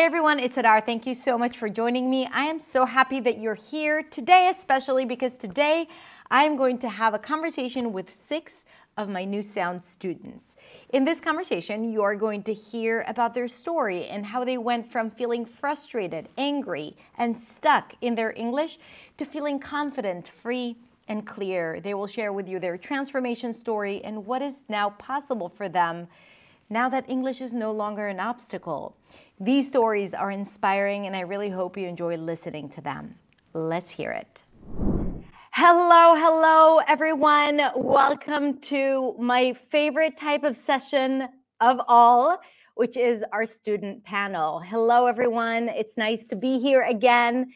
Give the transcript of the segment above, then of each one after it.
Hey everyone, it's Hadar. Thank you so much for joining me. I am so happy that you're here today, especially because today I am going to have a conversation with six of my New Sound students. In this conversation, you are going to hear about their story and how they went from feeling frustrated, angry, and stuck in their English to feeling confident, free, and clear. They will share with you their transformation story and what is now possible for them now that English is no longer an obstacle. These stories are inspiring, and I really hope you enjoy listening to them. Let's hear it. Hello, hello, everyone. Welcome to my favorite type of session of all, which is our student panel. Hello, everyone. It's nice to be here again.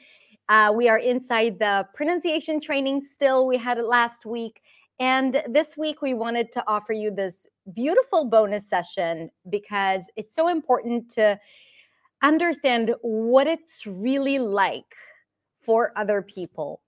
Uh, we are inside the pronunciation training still. We had it last week. And this week, we wanted to offer you this beautiful bonus session because it's so important to understand what it's really like for other people.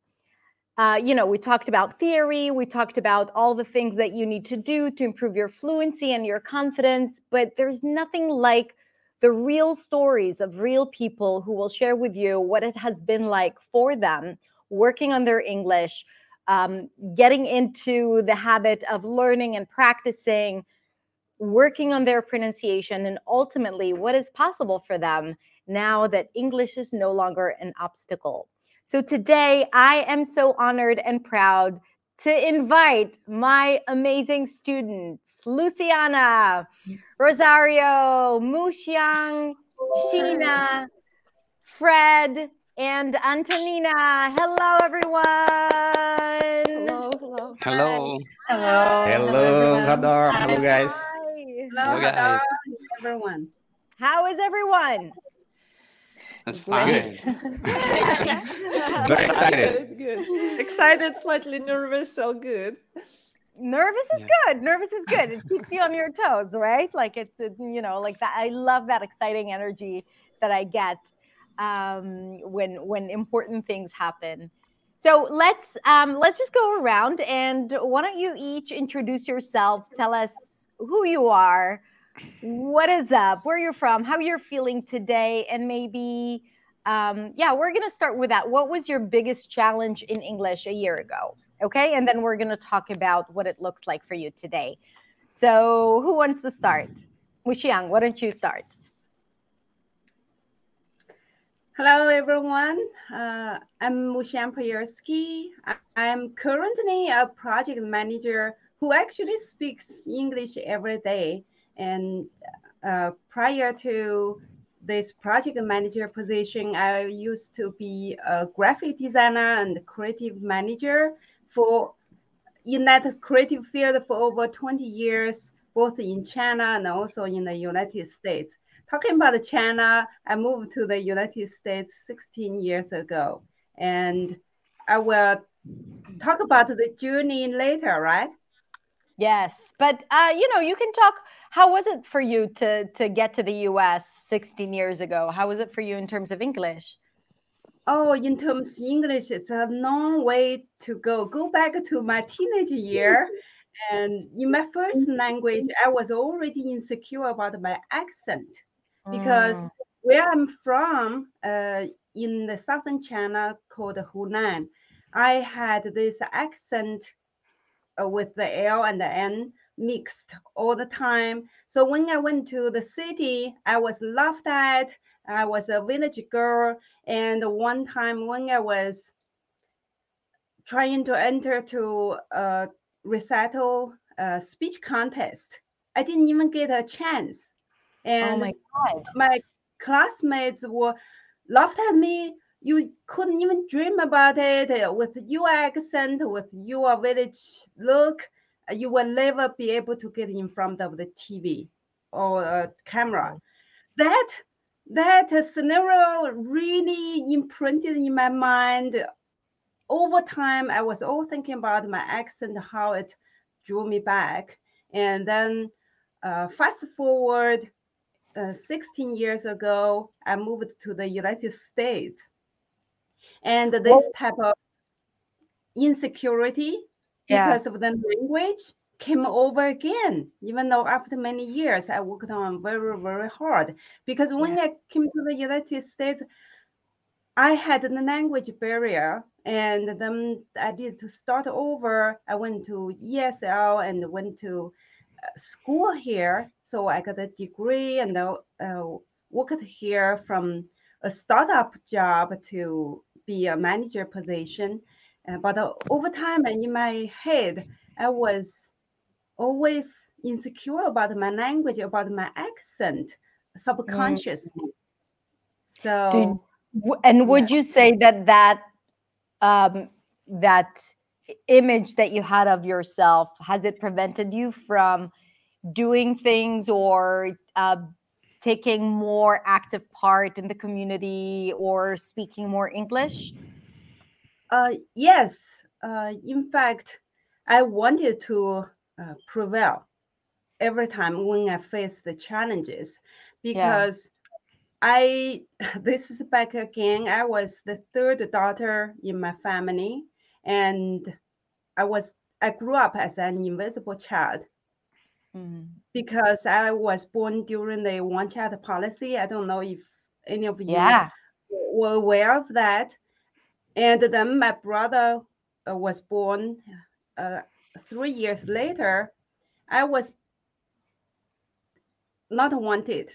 Uh, you know, we talked about theory, we talked about all the things that you need to do to improve your fluency and your confidence, but there's nothing like the real stories of real people who will share with you what it has been like for them working on their English, um, getting into the habit of learning and practicing working on their pronunciation, and ultimately what is possible for them now that English is no longer an obstacle. So today, I am so honored and proud to invite my amazing students, Luciana, Rosario, Muxiang, Sheena, Fred, and Antonina. Hello, everyone. Hello, hello. Hello. Hello. Hello, Hadar. Hello, guys. Hello, guys. everyone. How is everyone? That's fine. Very excited. Good, good. Excited, slightly nervous, so good. Nervous is Yeah. good. Nervous is good. It keeps you on your toes, right? Like it's, you know, like that. I love that exciting energy that I get um, when when important things happen. So let's um, let's just go around and why don't you each introduce yourself? Tell us who you are, what is up, where you're from, how you're feeling today, and maybe um, yeah, we're gonna start with that. What was your biggest challenge in English a year ago? Okay, and then we're gonna talk about what it looks like for you today. So who wants to start? Muxiang, why don't you start? Hello, everyone. Uh, I'm Muxiang Pajerski. I- I'm currently a project manager who actually speaks English every day. And uh, prior to this project manager position, I used to be a graphic designer and creative manager for in that creative field for over 20 years, both in China and also in the United States. Talking about China, I moved to the United States 16 years ago. And I will talk about the journey later, right? Yes, but uh, you know, you can talk. How was it for you to to get to the U.S. 16 years ago? How was it for you in terms of English? Oh, in terms of English, it's a long way to go. Go back to my teenage year. And in my first language, I was already insecure about my accent because where I'm from, uh, in the southern China called Hunan, I had this accent uh, with the L and the N mixed all the time. So when I went to the city, I was laughed at. I was a village girl. And one time when I was trying to enter to a recital uh, speech contest, I didn't even get a chance. And oh my god! my classmates were laughed at me. You couldn't even dream about it uh, with your accent, with your village look. uh, You will never be able to get in front of the TV or a camera. That that uh, scenario really imprinted in my mind. Over time, I was all thinking about my accent, how it drew me back. And then uh, fast forward uh, 16 years ago, I moved to the United States. And this type of insecurity Yeah. because of the language came over again, even though after many years I worked on very, very hard. Because when I came to the United States, I had the language barrier and then I did to start over. I went to ESL and went to school here. So I got a degree and uh, worked here from a startup job to be a manager position. Uh, but uh, over time and in my head, I was always insecure about my language, about my accent, subconsciously. So. Did, and would yeah. you say that that um, that image that you had of yourself has it prevented you from doing things or uh, taking more active part in the community or speaking more English? Uh, yes. Uh, in fact, I wanted to uh, prevail every time when I face the challenges because I this is back again. I was the third daughter in my family, and I was I grew up as an invisible child mm-hmm. because I was born during the one child policy. I don't know if any of you yeah. were aware of that. And then my brother uh, was born uh, three years later. I was not wanted,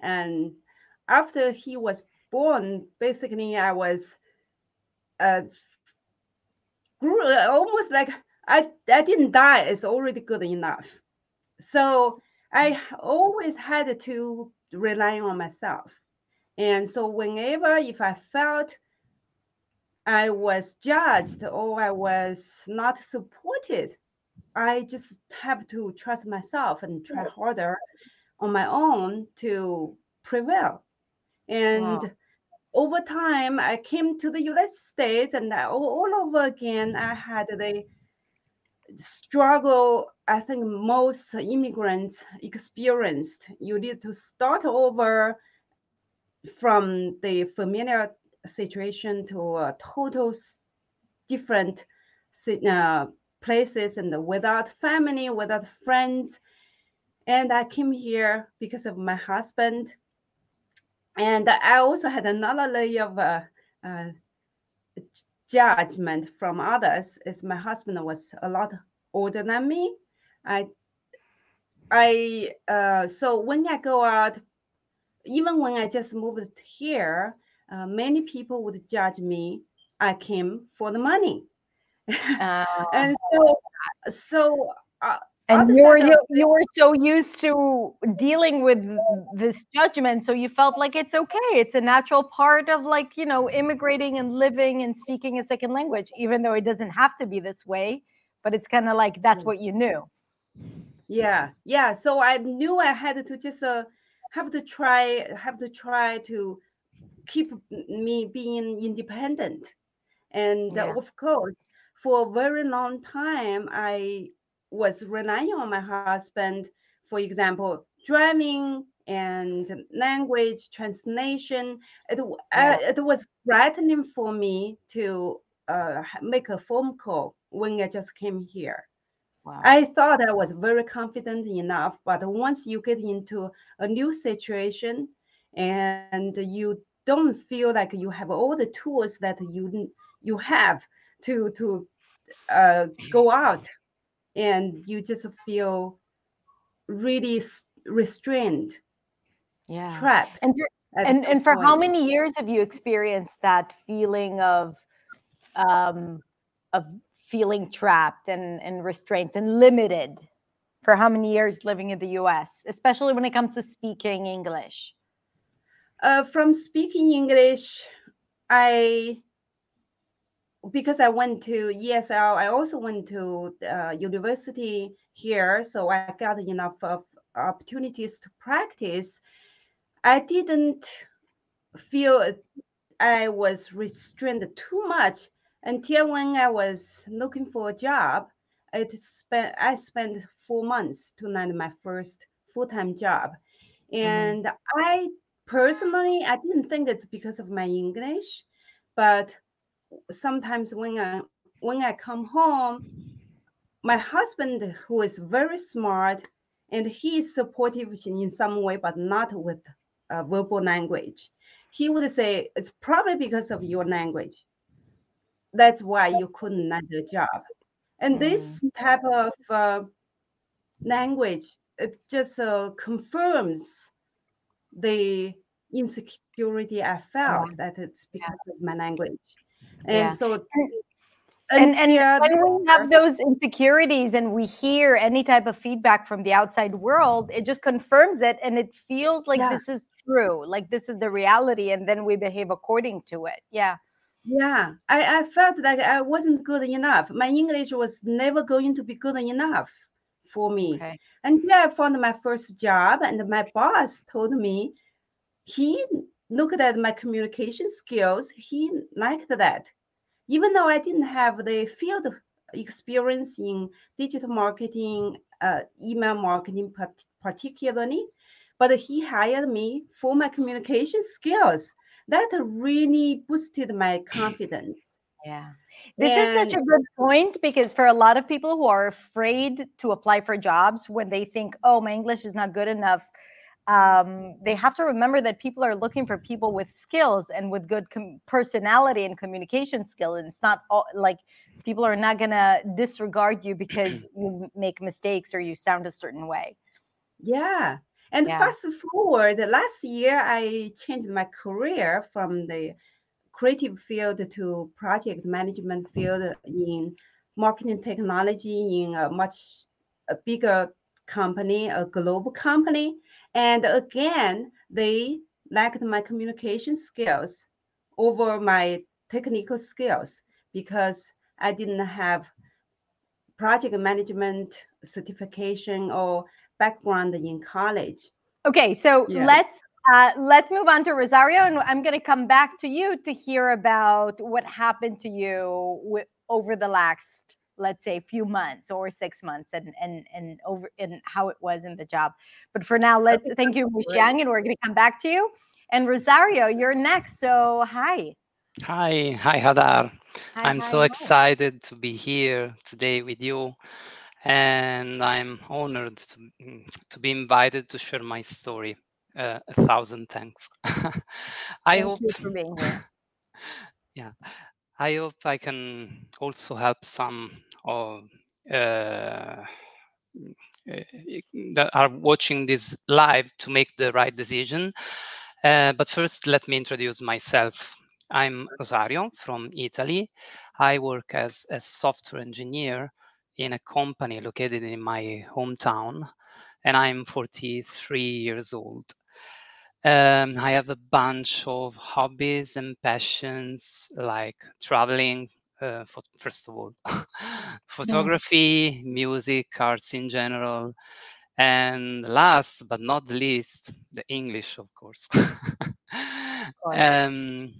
and after he was born, basically I was uh, grew uh, almost like I, I didn't die. It's already good enough. So I mm. always had to rely on myself. And so whenever if I felt I was judged or I was not supported, I just have to trust myself and try harder on my own to prevail. And wow. Over time, I came to the United States, and I, all, over again, I had the struggle I think most immigrants experienced. You need to start over from the familiar situation to a total different uh, places and without family, without friends. And I came here because of my husband and I also had another layer of uh, uh, judgment from others. As my husband was a lot older than me, I, I uh, so when I go out, even when I just moved here, uh, many people would judge me. I came for the money, uh, and so so uh, and you were you, you were so used to dealing with this judgment so you felt like it's okay it's a natural part of like you know immigrating and living and speaking a second language even though it doesn't have to be this way but it's kind of like that's mm. what you knew yeah yeah so i knew i had to just uh, have to try have to try to keep me being independent and uh, yeah. uh, of course for a very long time i was relying on my husband, for example, driving and language translation. It, yeah. uh, it was frightening for me to uh, make a phone call when I just came here. Wow. I thought I was very confident enough, but once you get into a new situation and you don't feel like you have all the tools that you you have to to uh, go out and you just feel really restrained yeah. trapped and for, and, and for how many years have you experienced that feeling of um of feeling trapped and and restraints and limited for how many years living in the US especially when it comes to speaking English? Uh, from speaking English I because I went to ESL, I also went to uh, university here, so I got enough of opportunities to practice. I didn't feel I was restrained too much until when I was looking for a job. It spent I spent four months to land my first full-time job, mm-hmm. and mm-hmm. I personally I didn't think it's because of my English, but sometimes when I when I come home, my husband, who is very smart, and he is supportive in some way, but not with uh, verbal language. He would say it's probably because of your language. That's why you couldn't land a job. And this type of uh, language it just uh, confirms the insecurity I felt Yeah. that it's because of my language. Yeah. And so and, and until when we have those insecurities and we hear any type of feedback from the outside world it just confirms it and it feels like Yeah. this is true like this is the reality and then we behave according to it yeah Yeah, I, I felt like I wasn't good enough. My English was never going to be good enough for me. okay Until I found my first job, and my boss told me he looked at my communication skills. He liked that. Even though I didn't have the field experience in digital marketing, uh, email marketing part- particularly, but he hired me for my communication skills. That really boosted my confidence. yeah this is such a good point because for a lot of people who are afraid to apply for jobs when they think oh my english is not good enough um, they have to remember that people are looking for people with skills and with good com- personality and communication skill and it's not all like people are not going to disregard you because you make mistakes or you sound a certain way Yeah. And Yeah. fast forward, last year I changed my career from the creative field to project management field in marketing technology in a much a bigger company, a global company. And again, they lacked my communication skills over my technical skills because I didn't have project management certification or background in college. okay so Yeah. let's uh, let's move on to rosario and i'm going to come back to you to hear about what happened to you wi- over the last let's say a few months or six months and and and over and how it was in the job but for now let's thank you great. Xiang, and we're going to come back to you and rosario you're next so hi Hi, hi, Hadar. Hi, I'm hi, so hi. excited to be here today with you, and I'm honored to, mm, to be invited to share my story. Uh, a thousand thanks. I thank hope, you for being here yeah, I hope I can also help some of uh, mm, uh, that are watching this live to make the right decision. Uh, but first, let me introduce myself. I'm Rosario from Italy. I work as a software engineer in a company located in my hometown, and I'm 43 years old. Um, I have a bunch of hobbies and passions like traveling, uh, for, first of all, photography, music, arts in general, and last but not least, the English, of course. course. um,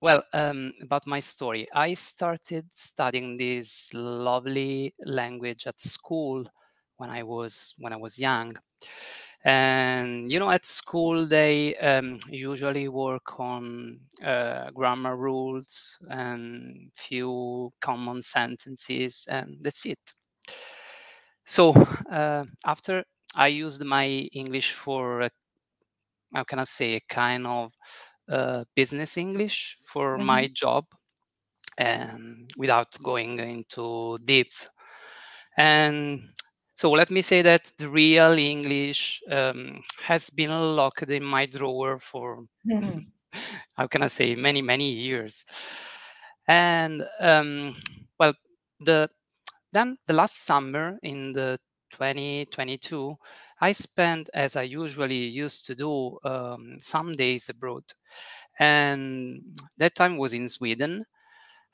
well, um, about my story, I started studying this lovely language at school when I was when I was young. And you know, at school they um, usually work on uh, grammar rules and few common sentences, and that's it. So uh, after I used my English for a, how can I say a kind of uh, business English for Mhm. my job, and without going into depth. And so let me say that the real English um, has been locked in my drawer for Mhm. how can I say many many years. And um, well, the then the last summer in the 2022, I spent as I usually used to do um, some days abroad, and that time was in Sweden.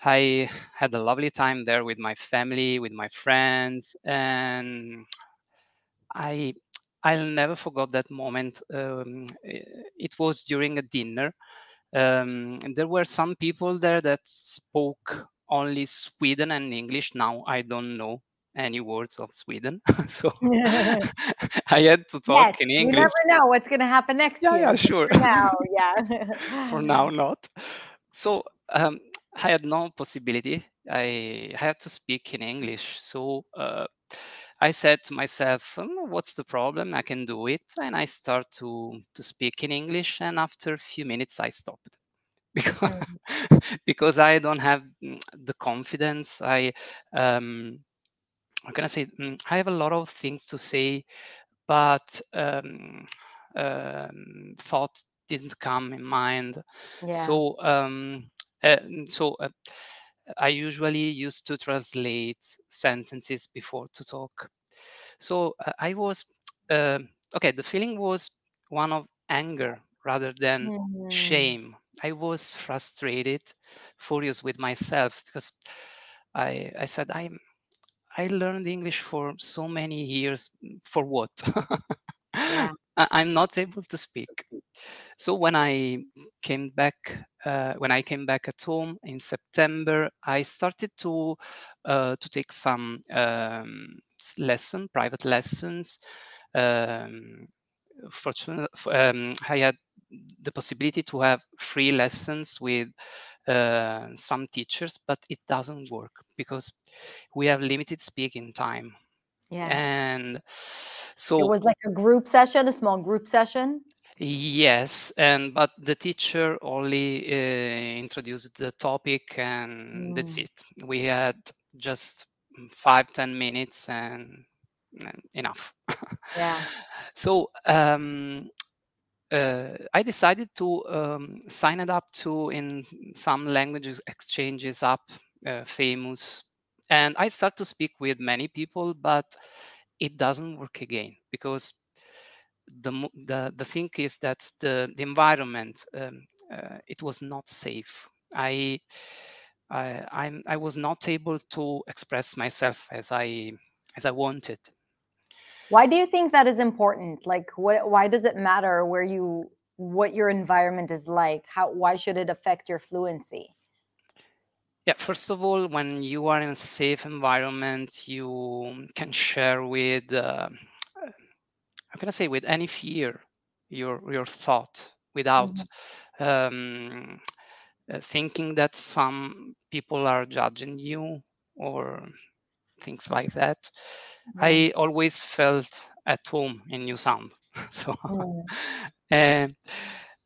I had a lovely time there with my family, with my friends, and I I'll never forget that moment. Um, it was during a dinner. Um, there were some people there that spoke only Sweden and English. Now I don't know any words of Sweden, so I had to talk yes, in you never know what's going to happen next Yeah, year yeah, sure. for now yeah For now, not. So um, I had no possibility I had to speak in English. So uh, I said to myself, oh, "What's the problem? I can do it." And I start to to speak in English. And after a few minutes, I stopped because mm. because I don't have mm, the confidence. I um, how can I say? Mm, I have a lot of things to say, but um, um, thought didn't come in mind. Yeah. So um, so uh, I usually used to translate sentences before to talk. So uh, I was uh, okay. The feeling was one of anger rather than mm. shame. I was frustrated, furious with myself because I I said I'm I learned English for so many years. For what? yeah. I'm not able to speak. So when I came back, uh, when I came back at home in September, I started to uh, to take some um, lesson, private lessons. Um, fortunately, um, I had the possibility to have free lessons with uh, some teachers, but it doesn't work because we have limited speaking time. Yeah. And so it was like a group session, a small group session. Yes, and but the teacher only uh, introduced the topic, and mm. that's it. We had just five ten minutes, and, and enough. Yeah. so um, uh, I decided to um, sign it up to in some languages exchanges app, uh, famous, and I start to speak with many people, but it doesn't work again because the the the thing is that the the environment um, uh, it was not safe. I I I'm, I was not able to express myself as I as I wanted why do you think that is important? Like, what? Why does it matter where you, what your environment is like? How? Why should it affect your fluency? Yeah, first of all, when you are in a safe environment, you can share with, uh, how can I say, with any fear, your your thought without mm-hmm. um, uh, thinking that some people are judging you or things like that. I always felt at home in New Sound. so, uh,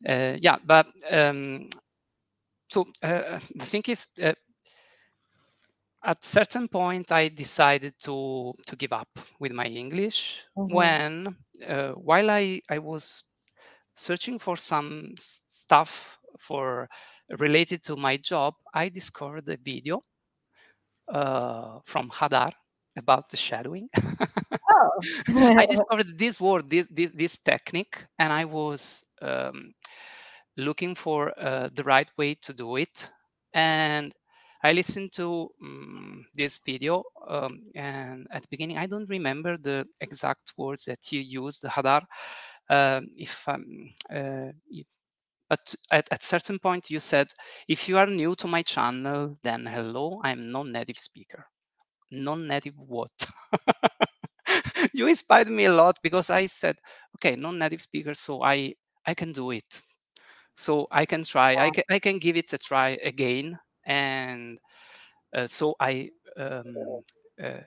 uh, yeah, but um, so uh, the thing is, uh, at certain point, I decided to to give up with my English mm-hmm. when, uh, while I I was searching for some stuff for related to my job, I discovered a video uh, from Hadar about the shadowing. oh. I discovered this word, this, this, this technique, and I was um, looking for uh, the right way to do it. And I listened to um, this video, um, and at the beginning, I don't remember the exact words that you used, Hadar. Um, if um, uh, but at, at certain point you said if you are new to my channel then hello i'm non-native speaker non-native what? you inspired me a lot because I said, okay, non-native speaker, so I I can do it. So I can try. I can I can give it a try again, and uh, so I um, uh,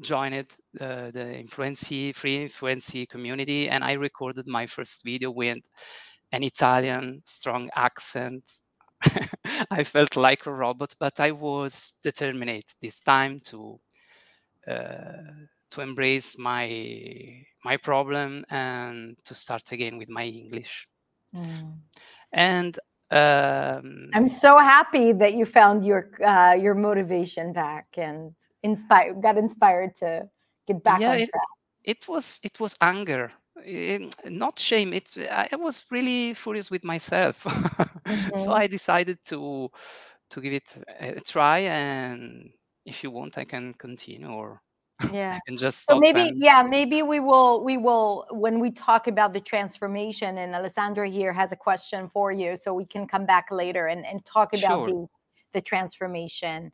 joined uh, the Influency free Influency community, and I recorded my first video with an Italian strong accent I felt like a robot, but I was determined this time to uh, to embrace my my problem and to start again with my English. Mm. And um, I'm so happy that you found your uh, your motivation back and inspired got inspired to get back yeah, on track. It, it was it was anger not shame it i was really furious with myself mm-hmm. so i decided to to give it a try and if you want i can continue or yeah and just so maybe yeah maybe we will we will when we talk about the transformation and alessandra here has a question for you so we can come back later and, and talk about sure. the the transformation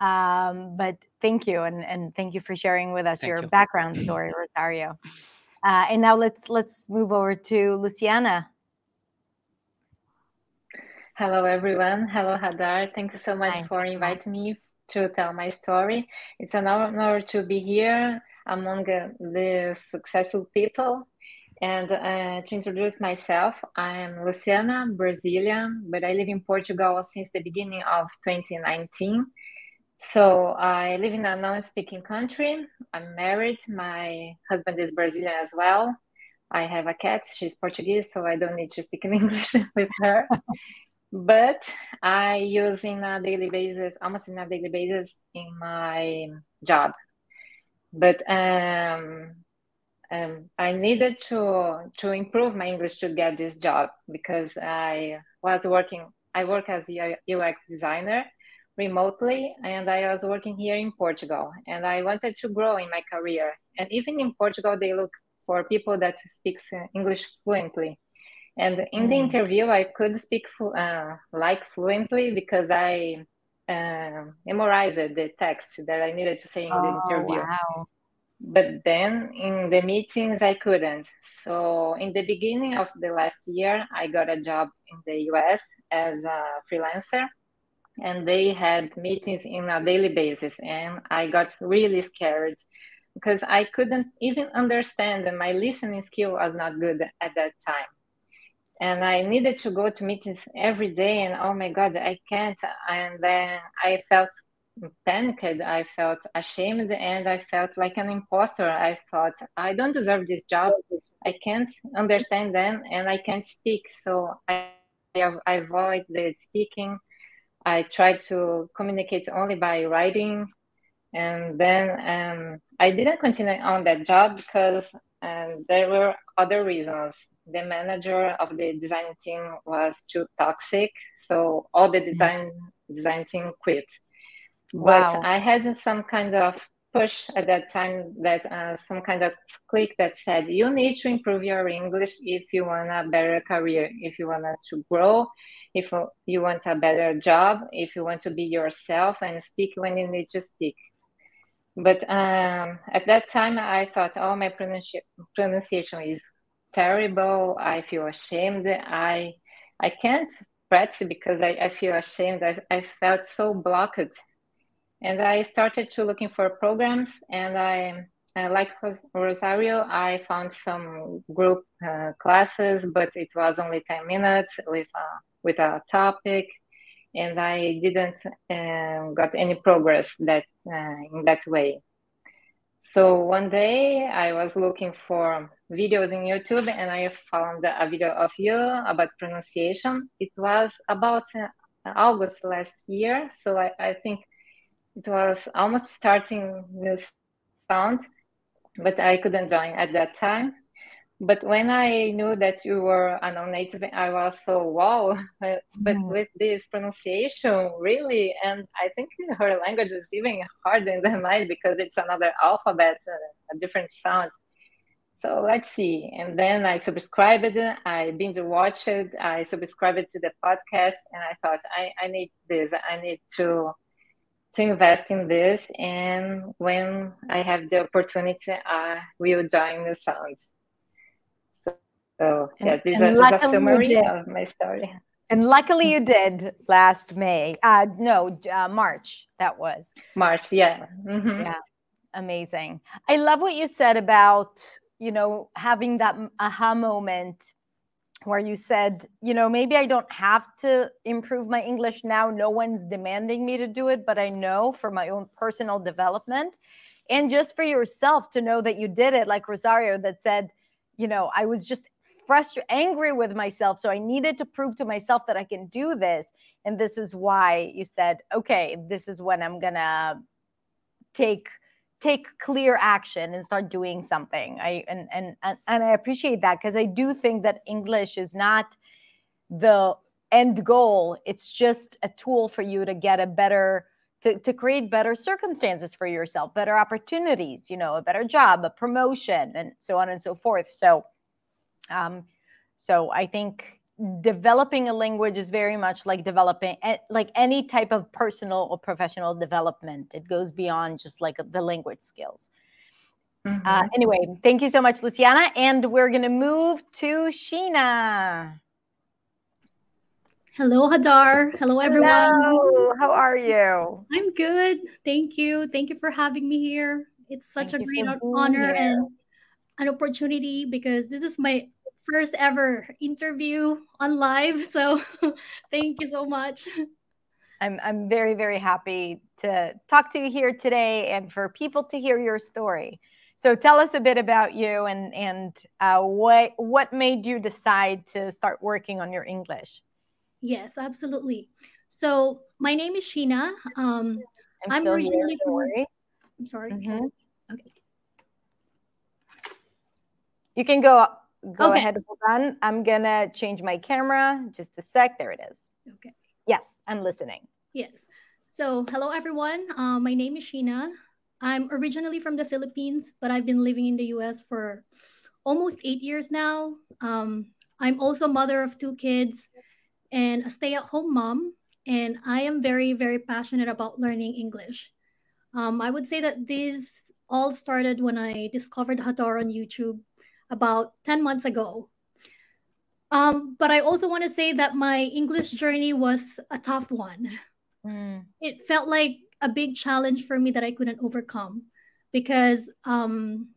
um, but thank you and and thank you for sharing with us thank your you. background story rosario uh, and now let's let's move over to Luciana. Hello, everyone. Hello, Hadar. Thank you so much Hi. for inviting me to tell my story. It's an honor to be here among the successful people. And uh, to introduce myself, I'm Luciana, Brazilian, but I live in Portugal since the beginning of 2019. So I live in a non-speaking country. I'm married. My husband is Brazilian as well. I have a cat. She's Portuguese, so I don't need to speak in English with her. But I use in a daily basis, almost in a daily basis, in my job. But um, um, I needed to to improve my English to get this job because I was working. I work as a UX designer remotely, and I was working here in Portugal. And I wanted to grow in my career. And even in Portugal, they look for people that speaks English fluently. And in the mm. interview, I could speak uh, like fluently because I uh, memorized the text that I needed to say in oh, the interview. Wow. But then in the meetings, I couldn't. So in the beginning of the last year, I got a job in the US as a freelancer. And they had meetings in a daily basis. And I got really scared because I couldn't even understand, and my listening skill was not good at that time and I needed to go to meetings every day. And oh my God, I can't. And then I felt panicked. I felt ashamed, and I felt like an imposter. I thought I don't deserve this job. I can't understand them, and I can't speak. So I, I avoid the speaking. I try to communicate only by writing, and then um, I didn't continue on that job because um, there were other reasons the manager of the design team was too toxic, so all the mm-hmm. design design team quit. Wow. But I had some kind of push at that time that uh, some kind of click that said you need to improve your english if you want a better career if you want to grow if you want a better job if you want to be yourself and speak when you need to speak but um, at that time i thought oh my pronunci- pronunciation is terrible. I feel ashamed. I I can't practice because I, I feel ashamed. I, I felt so blocked. And I started to looking for programs and I, I like Rosario, I found some group uh, classes, but it was only 10 minutes with a, with a topic. And I didn't uh, got any progress that uh, in that way. So one day I was looking for videos in YouTube and I found a video of you about pronunciation. It was about uh, August last year, so I, I think it was almost starting this sound, but I couldn't join at that time. But when I knew that you were a non-native, I was so wow. But mm. with this pronunciation, really, and I think her language is even harder than mine because it's another alphabet, a different sound. So let's see. And then I subscribed, I binge watched it, I subscribed to the podcast, and I thought, I, I need this, I need to to invest in this. And when I have the opportunity, I will join the sound. So, so yeah, this is a, a summary of my story. And luckily you did last May. Uh, no, uh, March, that was. March, yeah. Mm-hmm. Yeah, amazing. I love what you said about you know, having that aha moment where you said, you know, maybe I don't have to improve my English now. No one's demanding me to do it, but I know for my own personal development and just for yourself to know that you did it, like Rosario that said, you know, I was just frustrated, angry with myself. So I needed to prove to myself that I can do this. And this is why you said, okay, this is when I'm to take take clear action and start doing something i and and and, and i appreciate that because i do think that english is not the end goal it's just a tool for you to get a better to, to create better circumstances for yourself better opportunities you know a better job a promotion and so on and so forth so um so i think developing a language is very much like developing like any type of personal or professional development it goes beyond just like the language skills mm-hmm. uh, anyway thank you so much luciana and we're going to move to sheena Hello, Hadar. Hello, everyone. Hello. How are you? I'm good. Thank you. Thank you for having me here. It's such Thank a great honor here. and an opportunity because this is my first ever interview on live. So thank you so much. I'm I'm very very happy to talk to you here today and for people to hear your story. So tell us a bit about you and and uh, what what made you decide to start working on your English. Yes, absolutely. So my name is Sheena. Um, I'm, I'm originally from- worry. I'm sorry. Mhm. Okay. You can go go Okay. ahead. Hold on. I'm gonna change my camera. Just a sec. There it is. Okay. Yes, I'm listening. Yes. So, hello everyone. Uh, my name is Sheena. I'm originally from the Philippines, but I've been living in the US for almost eight years now. Um, I'm also a mother of two kids and a stay at home mom. And I am very, very passionate about learning English. Um, I would say that this all started when I discovered Hadar on YouTube about 10 months ago. Um, but I also want to say that my English journey was a tough one Mm, it felt like a big challenge for me that I couldn't overcome because um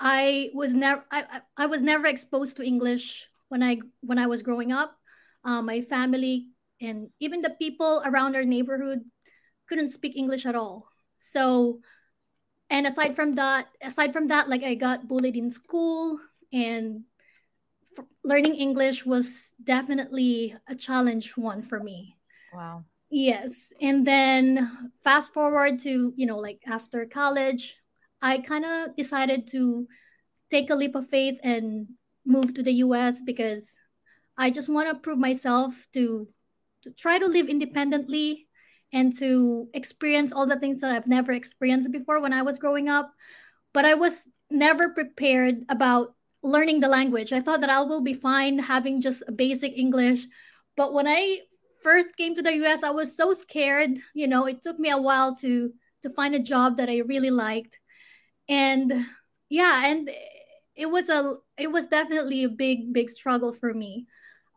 I was never I, I was never exposed to English when I when I was growing up. Uh, my family and even the people around our neighborhood couldn't speak English at all. So and aside from that aside from that like I got bullied in school and f- learning English was definitely a challenge one for me. wow. Yes. And then fast forward to, you know, like after college, I kind of decided to take a leap of faith and move to the US because I just want to prove myself to, to try to live independently and to experience all the things that I've never experienced before when I was growing up. But I was never prepared about learning the language. I thought that I will be fine having just basic English. But when I first came to the US, I was so scared. You know, it took me a while to to find a job that I really liked. And yeah, and it was a it was definitely a big big struggle for me.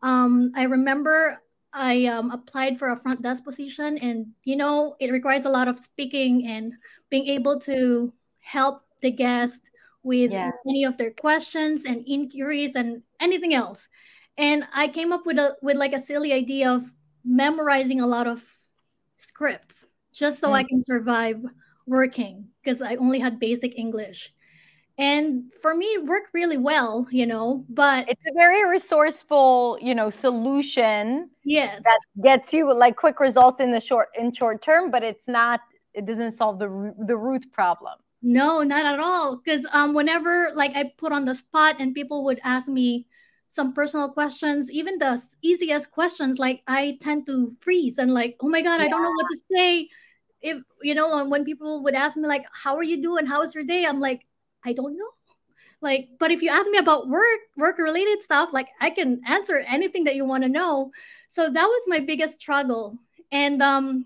Um I remember I um, applied for a front desk position and you know, it requires a lot of speaking and being able to help the guest with Yeah. any of their questions and inquiries and anything else. And I came up with a with like a silly idea of memorizing a lot of scripts just so I can survive working because I only had basic English. And for me, it worked really well, you know. But It's a very resourceful, you know, solution yes, that gets you like quick results in the short in short term, but it's not. It doesn't solve the the root problem. no, not at all. Because um, whenever like I put on the spot and people would ask me some personal questions, even the easiest questions, like I tend to freeze and like, oh my god, I don't know what to say. If you know, when people would ask me like, "How are you doing? How is your day?" I'm like, I don't know. Like, but if you ask me about work, work related stuff, like I can answer anything that you want to know. So that was my biggest struggle. And um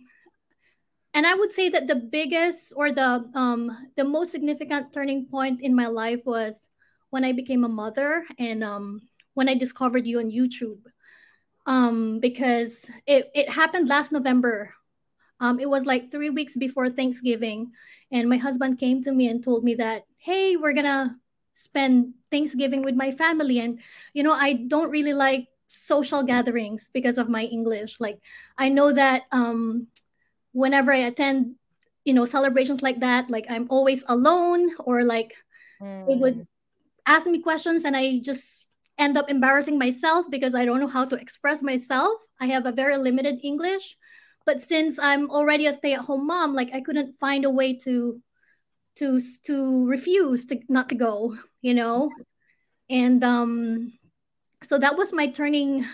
and I would say that the biggest or the um the most significant turning point in my life was when I became a mother and um when I discovered you on YouTube. Um because it it happened last November. Um it was like 3 weeks before Thanksgiving and my husband came to me and told me that, "Hey, we're going to spend Thanksgiving with my family and you know, I don't really like social gatherings because of my English. Like I know that um whenever I attend, you know, celebrations like that, like I'm always alone or like they Mm. would ask me questions and I just end up embarrassing myself because I don't know how to express myself. I have a very limited English. But since I'm already a stay-at-home mom, like I couldn't find a way to to to refuse to not to go, you know? And um so that was my turning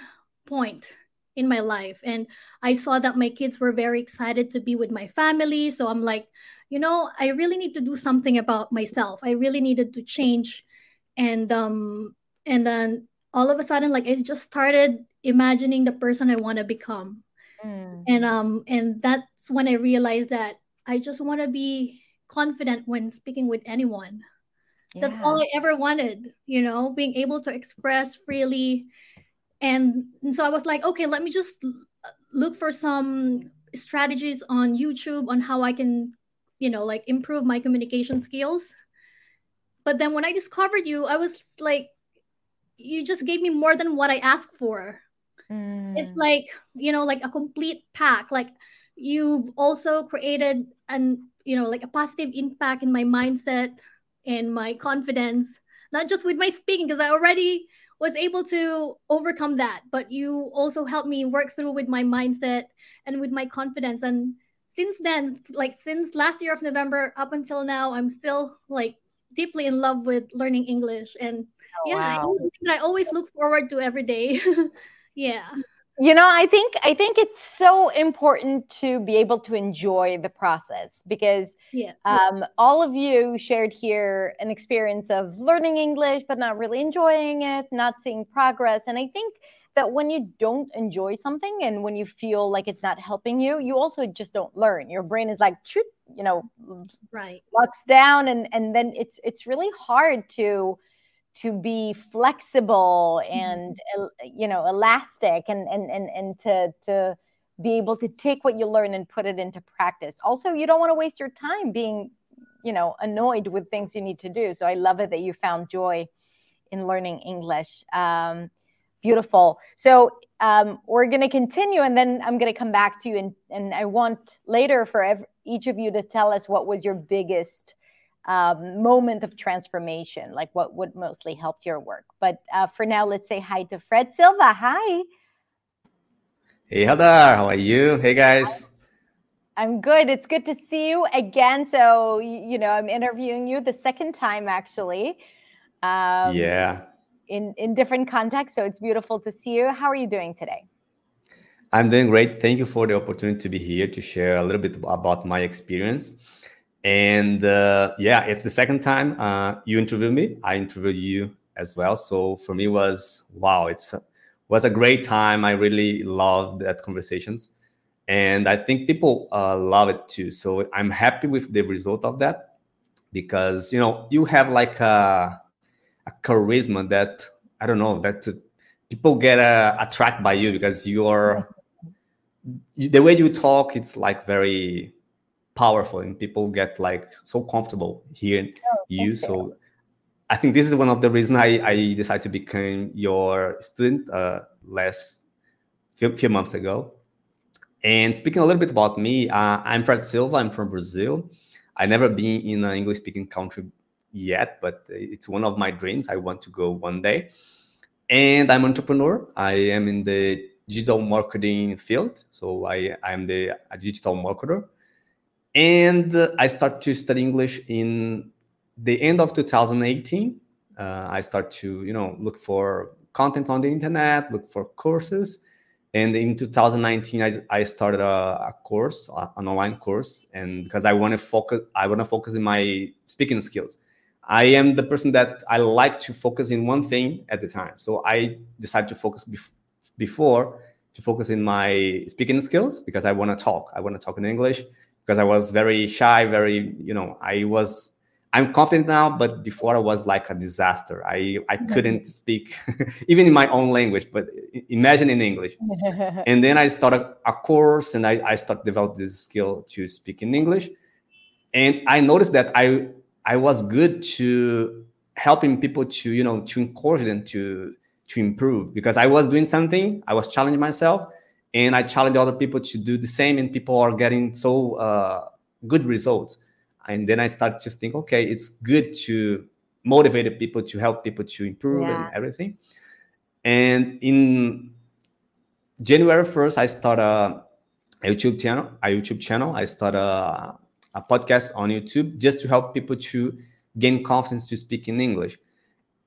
point in my life. And i saw that my kids were very excited to be with my family. So i'm like you know i really need to do something about myself. I really needed to change. And um and then all of a sudden like i just started imagining the person i want to become. Mm. and um and that's when i realized that i just want to be confident when speaking with anyone that's all I ever wanted, you know, being able to express freely and, and so I was like, okay, let me just look for some strategies on YouTube on how I can, you know, like improve my communication skills. But then when I discovered you, I was like, you just gave me more than what I asked for. Mm. It's like, you know, like a complete pack. Like you've also created an, you know, like a positive impact in my mindset and my confidence, not just with my speaking, because I already was able to overcome that. But you also helped me work through with my mindset and with my confidence. And since then like since last year of november up until now i'm still like deeply in love with learning english. And oh, yeah wow. I, I always look forward to every day. Yeah you know i think i think it's so important to be able to enjoy the process because yes. um, all of you shared here an experience of learning english but not really enjoying it not seeing progress. And i think that when you don't enjoy something and when you feel like it's not helping you you also just don't learn. Your brain is like you know right. locks down and and then it's it's really hard to to be flexible and mm-hmm. you know elastic and and and, and to to be able to take what you learn and put it into practice. Also you don't want to waste your time being you know annoyed with things you need to do. So i love it that you found joy in learning english. Um, beautiful. So um, we're going to continue and then i'm going to come back to you and, and i want later for every, each of you to tell us what was your biggest um, moment of transformation, like what would mostly helped your work. But uh, for now, let's say hi to Fred Silva. Hi. Hey, Hadar. How are you? Hey, guys. I'm good. It's good to see you again. So, you know, I'm interviewing you the second time, actually. Um, yeah. In, in different contexts. So it's beautiful to see you. How are you doing today? I'm doing great. Thank you for the opportunity to be here to share a little bit about my experience. And uh, yeah, it's the second time uh, you interviewed me. I interviewed you as well. So for me was wow, it's was a great time. I really loved that conversations, and I think people uh, love it too. So I'm happy with the result of that because you know you have like a, a charisma that I don't know that people get uh, attracted by you because you're the way you talk. It's like very powerful and people get like so comfortable hearing oh, you. So I think this is one of the reasons I, I decided to become your student uh, last few, few months ago. And speaking a little bit about me, uh, I'm Fred Silva. I'm from Brazil. I never been in an English speaking country yet, but it's one of my dreams. I want to go one day. And I'm an entrepreneur. I am in the digital marketing field. So I, I'm the a digital marketer and I start to study English in the end of 2018. Uh, I start to you know look for content on the internet, look for courses, and in 2019 I, I started a, a course, an online course, and because I want to focus, I want to focus in my speaking skills. I am the person that I like to focus in one thing at the time. So I decided to focus bef- before to focus in my speaking skills because I want to talk. I want to talk in English because I was very shy, very, you know, I was I'm confident now, but before I was like a disaster. I I couldn't speak even in my own language, but imagine in English. and then I started a course and I, I started develop this skill to speak in English. And I noticed that I I was good to helping people to, you know, to encourage them to to improve because I was doing something, I was challenging myself, and I challenge other people to do the same, and people are getting so uh, good results. And then I start to think, okay, it's good to motivate people to help people to improve yeah. and everything. And in January first, I start a, YouTube channel. A YouTube channel. I start a, a podcast on YouTube just to help people to gain confidence to speak in English.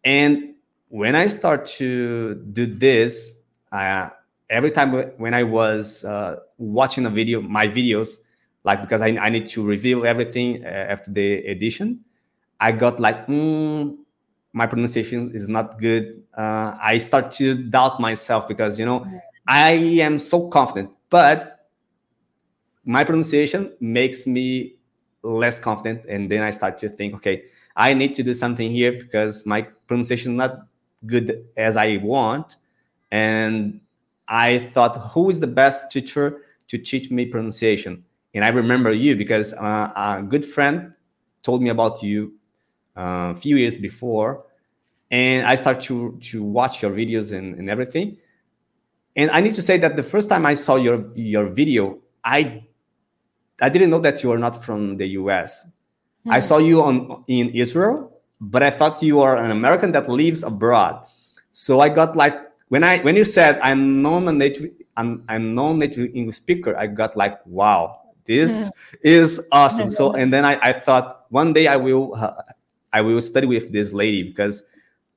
And when I start to do this, uh, every time when I was uh, watching a video, my videos, like because I, I need to review everything uh, after the edition, I got like, mm, my pronunciation is not good. Uh, I start to doubt myself because you know I am so confident, but my pronunciation makes me less confident, and then I start to think, okay, I need to do something here because my pronunciation is not good as I want and I thought, who is the best teacher to teach me pronunciation? And I remember you because uh, a good friend told me about you uh, a few years before, and I started to to watch your videos and, and everything. And I need to say that the first time I saw your your video, I I didn't know that you are not from the US. Mm-hmm. I hmm. saw you on in Israel, but I thought you are an American that lives abroad. So I got like when I when you said I'm non-native I'm I'm non-native English speaker, I got like wow, this is awesome. So and then I, I thought one day I will uh, I will study with this lady because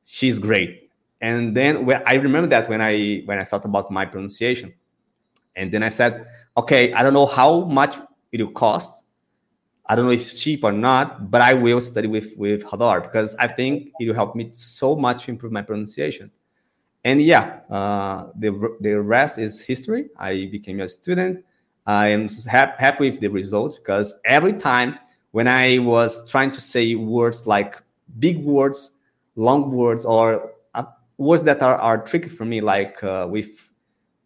she's great. And then when, I remember that when I when I thought about my pronunciation, and then I said, okay, I don't know how much it will cost. I don't know if it's cheap or not, but I will study with with Hadar because I think it will help me so much to improve my pronunciation. And yeah, uh, the the rest is history. I became a student. I am ha- happy with the results because every time when I was trying to say words like big words, long words, or uh, words that are, are tricky for me, like uh, with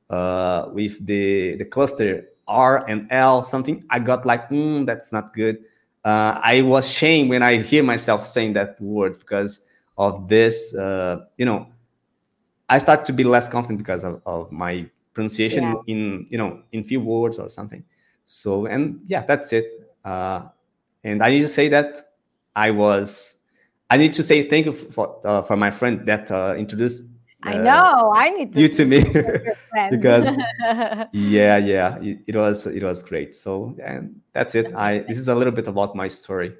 uh, with the the cluster R and L, something I got like, mm, that's not good. Uh, I was shame when I hear myself saying that word because of this. Uh, you know, I start to be less confident because of, of my pronunciation yeah. in you know in few words or something so and yeah that's it uh, and i need to say that i was i need to say thank you for uh, for my friend that uh, introduced I uh, know. I need to you to me because yeah, yeah, it, it, was it was great. So and that's it. I this is a little bit about my story.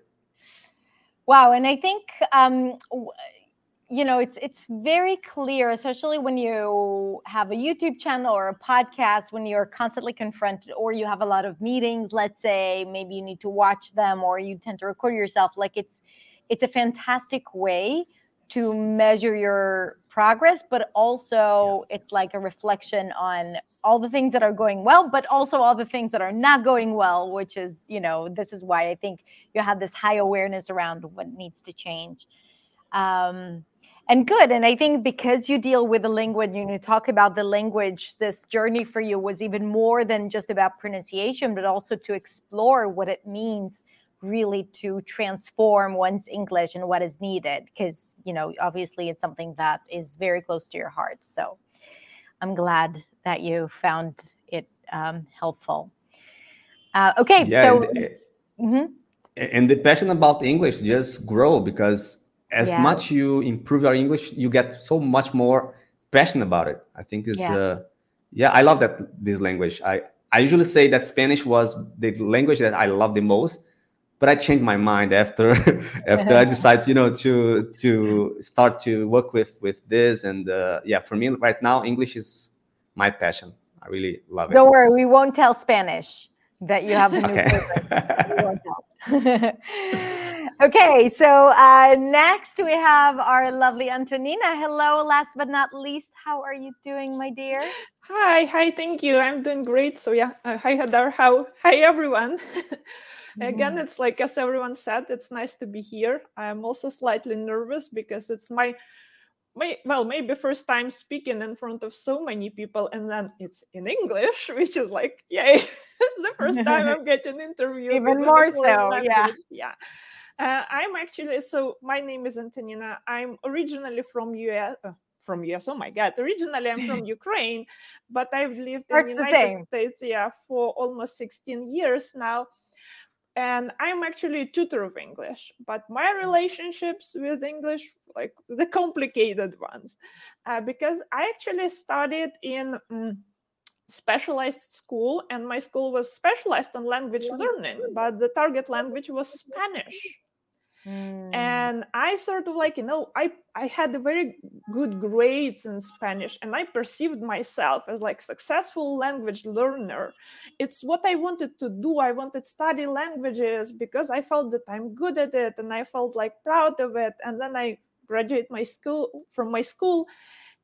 Wow, and I think um, you know it's it's very clear especially when you have a youtube channel or a podcast when you're constantly confronted or you have a lot of meetings let's say maybe you need to watch them or you tend to record yourself like it's it's a fantastic way to measure your progress but also yeah. it's like a reflection on all the things that are going well but also all the things that are not going well which is you know this is why i think you have this high awareness around what needs to change um, and good and i think because you deal with the language and you talk about the language this journey for you was even more than just about pronunciation but also to explore what it means really to transform one's english and what is needed because you know obviously it's something that is very close to your heart so i'm glad that you found it um, helpful uh, okay yeah, so and, mm-hmm. and the passion about english just grow because as yeah. much you improve your english you get so much more passion about it. I think is yeah. Uh, yeah i love that this language. I i usually say that spanish was the language that i love the most but i changed my mind after after i decided you know to to start to work with with this. And uh, yeah for me right now english is my passion. I really love it. Don't worry we won't tell spanish that you have a new okay. Okay, so uh, next we have our lovely Antonina. Hello, last but not least, how are you doing, my dear? Hi, hi, thank you. I'm doing great. So yeah, uh, hi Hadar, how? Hi everyone. Again, mm-hmm. it's like as everyone said, it's nice to be here. I'm also slightly nervous because it's my my well maybe first time speaking in front of so many people and then it's in english which is like yay the first time i'm getting interviewed even more so language. yeah yeah uh, I'm actually so my name is Antonina. I'm originally from US. Uh, from US. Oh my God! Originally, I'm from Ukraine, but I've lived in the United States, yeah, for almost 16 years now. And I'm actually a tutor of English, but my mm. relationships with English, like the complicated ones, uh, because I actually studied in. Um, specialized school and my school was specialized on language learning but the target language was spanish Mm. And I sort of like, you know, I, I had very good grades in Spanish and I perceived myself as like successful language learner. It's what I wanted to do. I wanted to study languages because I felt that I'm good at it and I felt like proud of it. And then I graduate my school from my school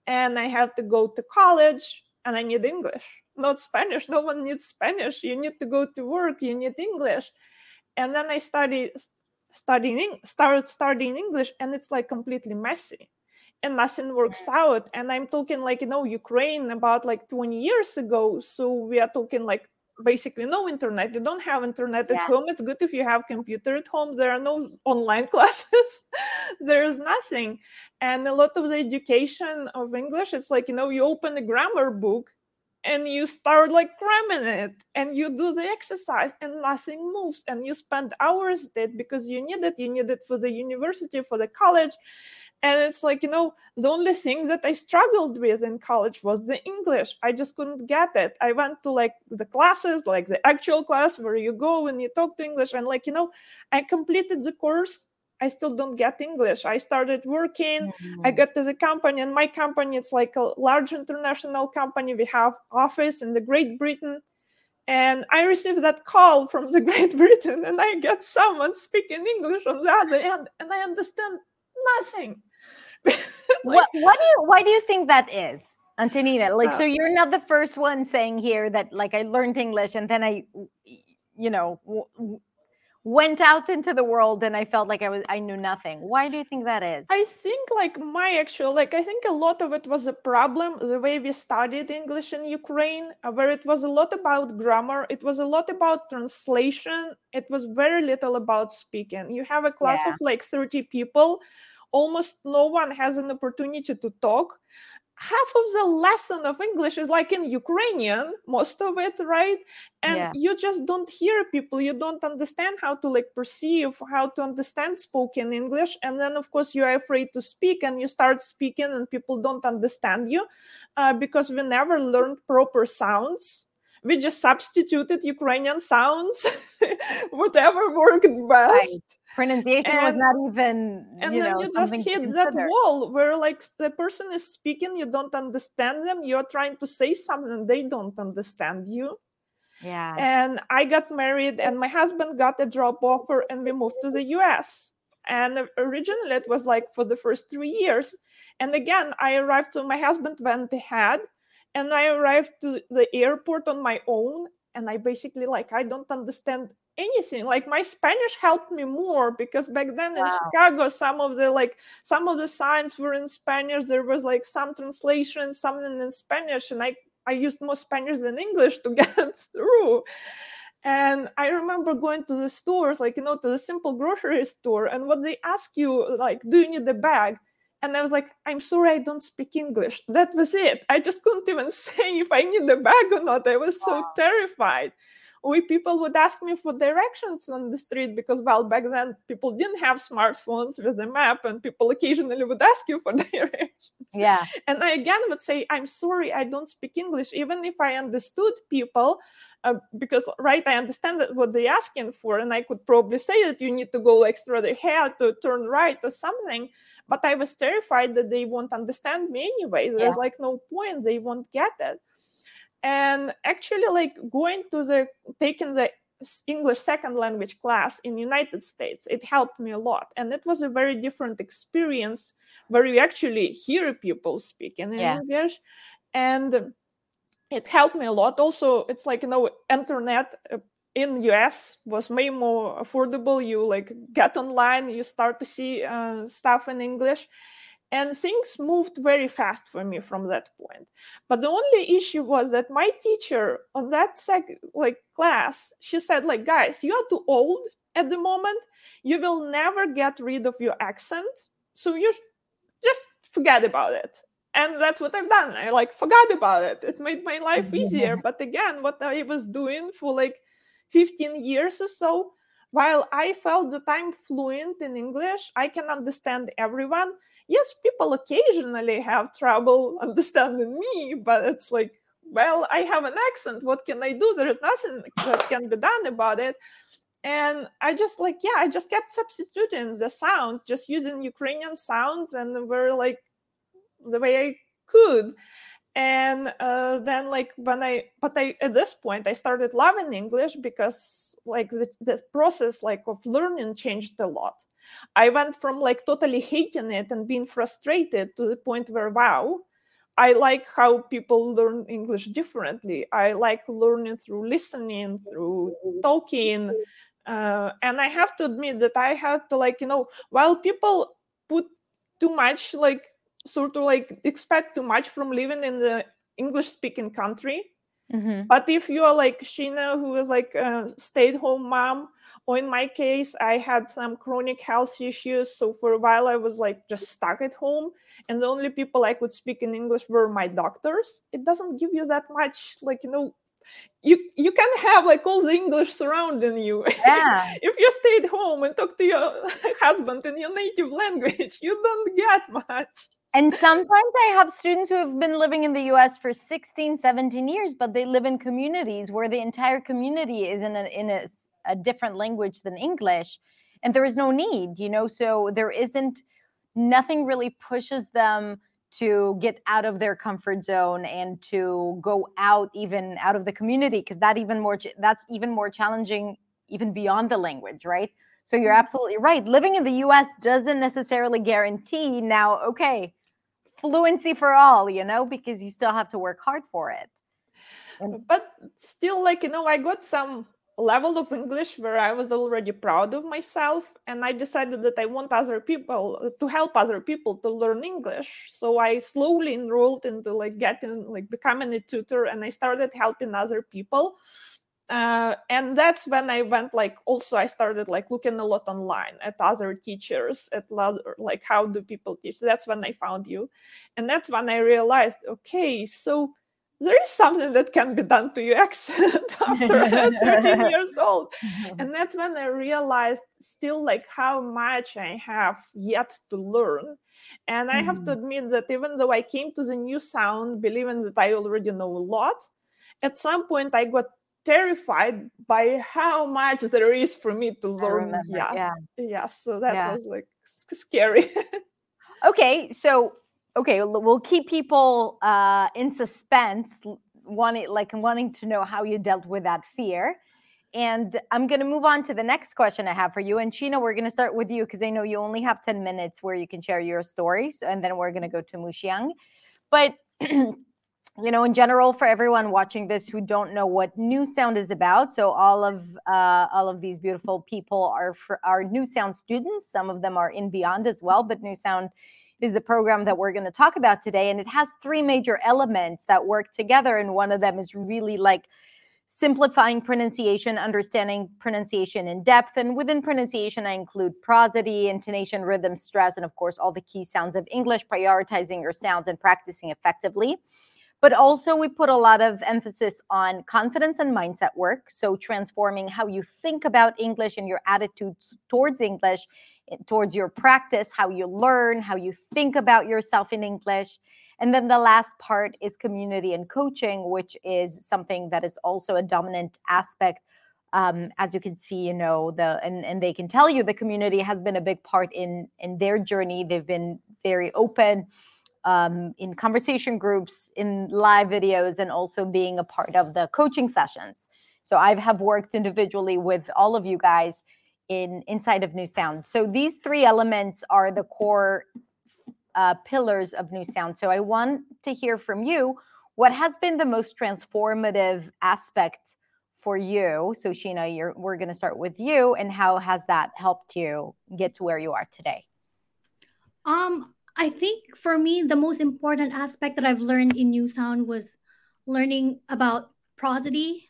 and I have to go to college and I need English, not Spanish. No one needs Spanish. You need to go to work, you need English. And then I study studying start studying english and it's like completely messy. And nothing works out. And i'm talking like you know ukraine about like 20 years ago. So we are talking like basically no internet. You don't have internet at yeah. home. It's good if you have computer at home. There are no online classes. There's nothing. And a lot of the education of english it's like you know you open a grammar book and you start like cramming it and you do the exercise and nothing moves and you spend hours it because you need it you need it for the university for the college and it's like you know the only thing that i struggled with in college was the english. I just couldn't get it. I went to like the classes like the actual class where you go and you talk to english and like you know i completed the course i still don't get english i started working mm-hmm. i got to the company and my company it's like a large international company we have office in the great britain and I received that call from the Great Britain, and I get someone speaking English on the other end, and I understand nothing. like, what, what do you, why do you think that is? Antonina, like, uh, so you're not the first one saying here that, like, I learned English and then I, you know, w- went out into the world and I felt like I was I knew nothing. Why do you think that is? I think like my actual like I think a lot of it was a problem the way we studied English in Ukraine, uh, where it was a lot about grammar, it was a lot about translation, it was very little about speaking. You have a class yeah. of like 30 people almost no one has an opportunity to talk half of the lesson of english is like in ukrainian most of it right? And yeah. you just don't hear people you don't understand how to like perceive how to understand spoken english. And then of course you're afraid to speak and you start speaking and people don't understand you uh, because we never learned proper sounds. We just substituted ukrainian sounds whatever worked best. right pronunciation and, was not even and you then know, you just hit that wall where like the person is speaking you don't understand them you're trying to say something they don't understand you. Yeah. And i got married and my husband got a job offer and we moved to the us and originally it was like for the first three years. And again i arrived so my husband went ahead and i arrived to the airport on my own. And i basically like i don't understand anything like my spanish helped me more because back then wow. in chicago some of the like some of the signs were in spanish there was like some translation something in spanish and i i used more spanish than english to get through and i remember going to the stores like you know to the simple grocery store and what they ask you like do you need a bag and I was like, I'm sorry, I don't speak English. That was it. I just couldn't even say if I need a bag or not. I was so terrified we people would ask me for directions on the street because well back then people didn't have smartphones with the map and people occasionally would ask you for directions. Yeah. And i again would say i'm sorry i don't speak english even if i understood people uh, because right i understand what they're asking for and i could probably say that you need to go like straight ahead to turn right or something but i was terrified that they won't understand me anyway. There's yeah. like no point. They won't get it and actually like going to the taking the english second language class in united states it helped me a lot. And it was a very different experience where you actually hear people speaking in yeah. english. And it helped me a lot. Also it's like you know internet uh, in us was way more affordable. You like get online you start to see uh, stuff in english and things moved very fast for me from that point. But the only issue was that my teacher on that sec- like class she said like guys you are too old at the moment. You will never get rid of your accent. So you just forget about it. And that's what i've done. I like forgot about it. It made my life mm-hmm. easier. But again what i was doing for like 15 years or so while i felt that i'm fluent in english i can understand everyone yes, people occasionally have trouble understanding me, but it's like, well, I have an accent. What can I do? There's nothing that can be done about it. And I just like, yeah, I just kept substituting the sounds, just using Ukrainian sounds, and were like the way I could. And uh, then, like, when I, but I, at this point, I started loving English because, like, the, the process, like, of learning changed a lot I went from like totally hating it and being frustrated to the point where, wow, I like how people learn English differently. I like learning through listening, through talking. Uh, and I have to admit that I had to, like, you know, while people put too much like sort of like expect too much from living in the English speaking country. Mm-hmm. But if you are like Sheena, who is like a stay at home mom, or in my case, I had some chronic health issues. So for a while, I was like just stuck at home. And the only people I could speak in English were my doctors. It doesn't give you that much, like, you know, you you can have like all the english surrounding you yeah if you stay at home and talk to your husband in your native language you don't get much and sometimes i have students who have been living in the us for 16 17 years but they live in communities where the entire community is in a, in a, a different language than english and there is no need you know? So there isn't nothing really pushes them to get out of their comfort zone and to go out even out of the community because that even more that's even more challenging even beyond the language right? So you're mm-hmm. absolutely right. Living in the US doesn't necessarily guarantee now okay fluency for all you know because you still have to work hard for it and, but still like you know I got some level of English where I was already proud of myself, and I decided that I want other people uh, to help other people to learn English. So I slowly enrolled into like getting like becoming a tutor, and I started helping other people. Uh, and that's when I went like also I started like looking a lot online at other teachers at like how do people teach. That's when I found you, and that's when I realized okay, so there is something that can be done to your accent after 13 years old and that's when i realized still like how much i have yet to learn and i have to mm. admit that even though i came to the new sound believing that i already know a lot at some point i got terrified by how much there is for me to learn yeah yeah, yeah so that yeah. was like scary. Okay so okay we'll keep people uh, in suspense wanting like wanting to know how you dealt with that fear. And i'm going to move on to the next question i have for you. And sheena we're going to start with you because i know you only have 10 minutes where you can share your stories and then we're going to go to muxiang. But you know in general for everyone watching this who don't know what new sound is about so all of uh, all of these beautiful people are for our new sound students some of them are in beyond as well but new sound is the program that we're going to talk about today. And it has three major elements that work together. And one of them is really like simplifying pronunciation, understanding pronunciation in depth. And within pronunciation, I include prosody, intonation, rhythm, stress, and of course, all the key sounds of English, prioritizing your sounds and practicing effectively. But also, we put a lot of emphasis on confidence and mindset work. So, transforming how you think about English and your attitudes towards English towards your practice, how you learn, how you think about yourself in English. And then the last part is community and coaching, which is something that is also a dominant aspect. Um, as you can see, you know, the and, and they can tell you the community has been a big part in in their journey. They've been very open um, in conversation groups, in live videos, and also being a part of the coaching sessions. So I have worked individually with all of you guys in inside of new sound. So these three elements are the core uh, pillars of new sound. So i want to hear from you what has been the most transformative aspect for you? So sheena we're going to start with you and how has that helped you get to where you are today? Um i think for me the most important aspect that i've learned in new sound was learning about prosody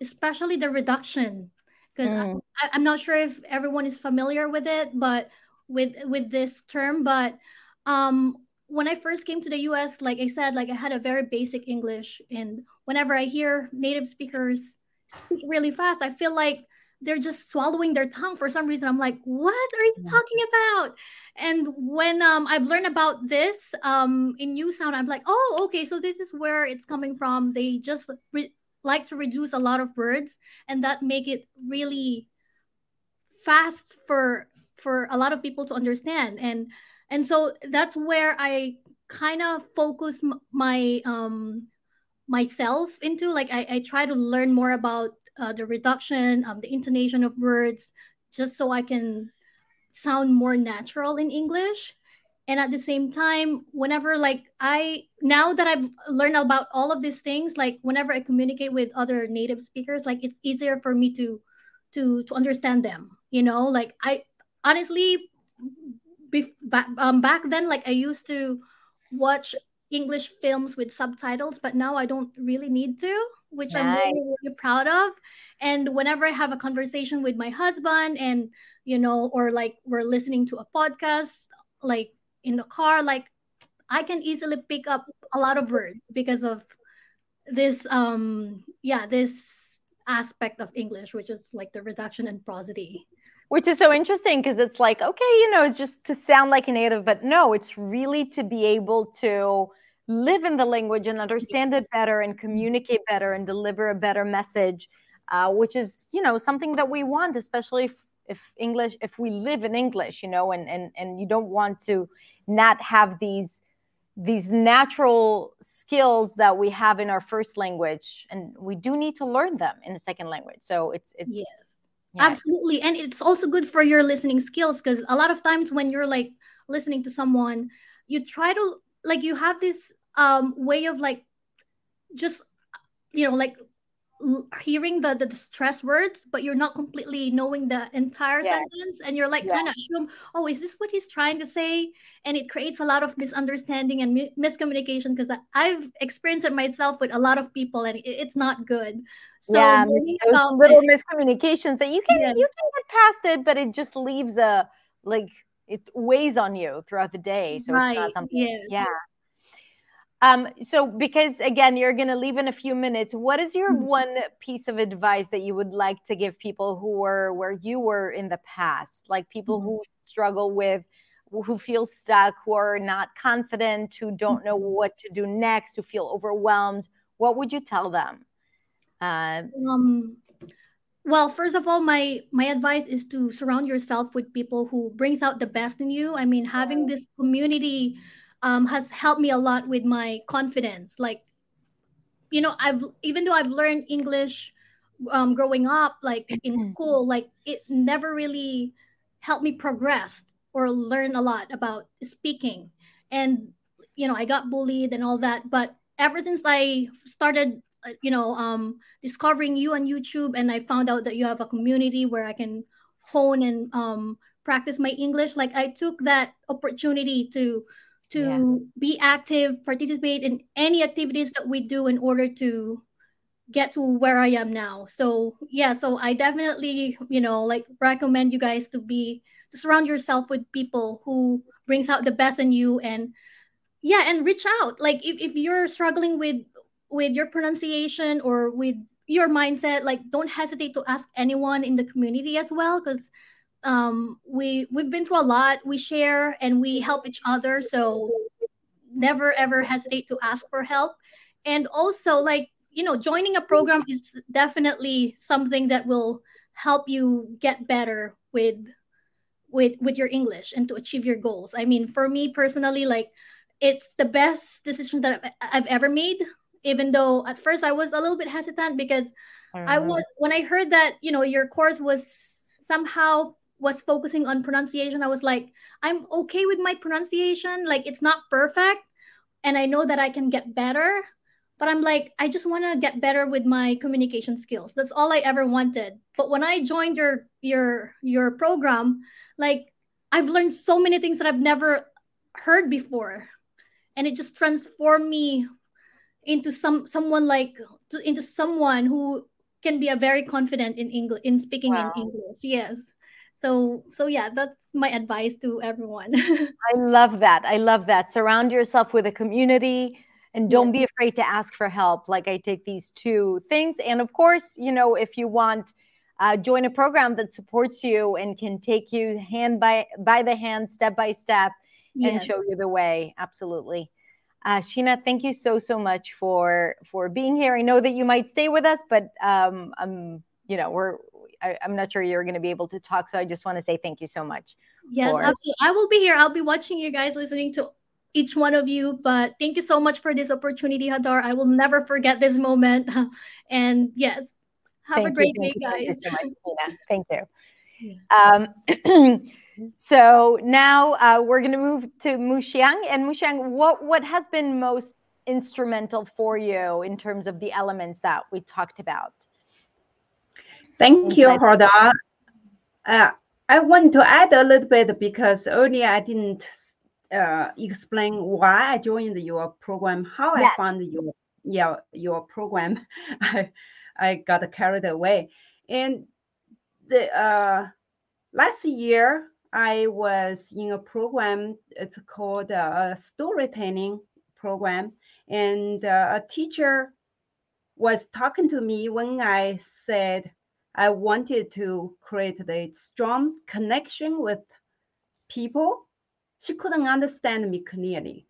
especially the reduction because mm. I'm not sure if everyone is familiar with it, but with with this term, but um, when I first came to the US, like I said, like I had a very basic English, and whenever I hear native speakers speak really fast, I feel like they're just swallowing their tongue for some reason. I'm like, what are you talking about? And when um, I've learned about this um, in New Sound, I'm like, oh, okay, so this is where it's coming from. They just re- like to reduce a lot of words and that make it really fast for for a lot of people to understand and and so that's where i kind of focus my um myself into like i, I try to learn more about uh, the reduction um, the intonation of words just so i can sound more natural in english. And at the same time whenever like i now that i've learned about all of these things like whenever i communicate with other native speakers like it's easier for me to to to understand them you know? Like i honestly be, back, um, back then like i used to watch English films with subtitles, but now I don't really need to, which nice. I'm really, really proud of. And whenever I have a conversation with my husband and, you know, or like we're listening to a podcast, like in the car, like I can easily pick up a lot of words because of this, um, yeah, this aspect of English, which is like the reduction in prosody which is so interesting because it's like okay you know it's just to sound like a native but no it's really to be able to live in the language and understand it better and communicate better and deliver a better message uh, which is you know something that we want especially if, if english if we live in english you know and and and you don't want to not have these these natural skills that we have in our first language and we do need to learn them in a second language so it's it's yes. Yeah. absolutely and it's also good for your listening skills because a lot of times when you're like listening to someone you try to like you have this um way of like just you know like hearing the, the stress words but you're not completely knowing the entire yeah. sentence and you're like yeah. kind of assume oh is this what he's trying to say and it creates a lot of misunderstanding and mi- miscommunication because i've experienced it myself with a lot of people and it, it's not good so yeah little it, miscommunications that you can yeah. you can get past it but it just leaves a like it weighs on you throughout the day so right. it's not something yeah um, so, because again, you're going to leave in a few minutes. What is your mm-hmm. one piece of advice that you would like to give people who were where you were in the past, like people mm-hmm. who struggle with, who feel stuck, who are not confident, who don't know what to do next, who feel overwhelmed? What would you tell them? Uh, um, well, first of all, my my advice is to surround yourself with people who brings out the best in you. I mean, having this community um, has helped me a lot with my confidence. Like, you know, I've even though I've learned English um, growing up, like in mm-hmm. school, like it never really helped me progress or learn a lot about speaking. And you know, I got bullied and all that. But ever since I started, uh, you know, um, discovering you on YouTube, and I found out that you have a community where I can hone and um, practice my English, like I took that opportunity to to yeah. be active, participate in any activities that we do in order to get to where I am now. So yeah, so I definitely, you know, like recommend you guys to be to surround yourself with people who brings out the best in you and yeah, and reach out. Like if, if you're struggling with with your pronunciation or with your mindset, like don't hesitate to ask anyone in the community as well because um, we we've been through a lot. We share and we help each other. So never ever hesitate to ask for help. And also, like you know, joining a program is definitely something that will help you get better with with with your English and to achieve your goals. I mean, for me personally, like it's the best decision that I've, I've ever made. Even though at first I was a little bit hesitant because I, I was when I heard that you know your course was somehow was focusing on pronunciation, I was like, I'm okay with my pronunciation. Like it's not perfect. And I know that I can get better. But I'm like, I just want to get better with my communication skills. That's all I ever wanted. But when I joined your your your program, like I've learned so many things that I've never heard before. And it just transformed me into some someone like into someone who can be a very confident in English in speaking wow. in English. Yes so so yeah that's my advice to everyone. I love that. I love that. Surround yourself with a community and don't be afraid to ask for help. Like i take these two things. And of course you know if you want uh, join a program that supports you and can take you hand by by the hand step by step and yes. show you the way. Absolutely. Uh, Sheena, thank you so so much for for being here. I know that you might stay with us, but um, um, you know we're I, am not sure you're going to be able to talk. So I just want to say thank you so much. Yes, for- absolutely. I will be here. I'll be watching you guys, listening to each one of you. But thank you so much for this opportunity, Hadar. I will never forget this moment. and yes, have thank a great you, day, guys. Thank you so much, Thank you. Um, so now uh, we're going to move to Muxiang. And Muxiang, what, what has been most instrumental for you in terms of the elements that we talked about? Thank you, Hadar. Uh, I want to add a little bit because earlier I didn't uh, explain why I joined your program, how yes. I found your yeah your program. I I got carried away, and the uh, last year I was in a program. It's called a storytelling program, and uh, a teacher was talking to me when I said I wanted to create a strong connection with people she couldn't understand me clearly.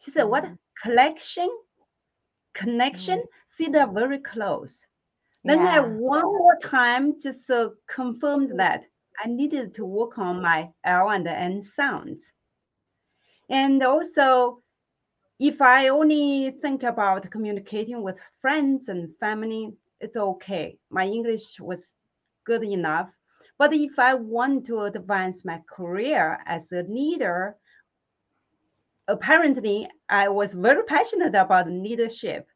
She said, What? Mm. Collection? Connection? Mm. See, they're very close. Then yeah. I one more time just uh, confirmed that I needed to work on my L and N sounds. And also, if I only think about communicating with friends and family, it's okay. My English was good enough. But if I want to advance my career as a leader, apparently I was very passionate about leadership.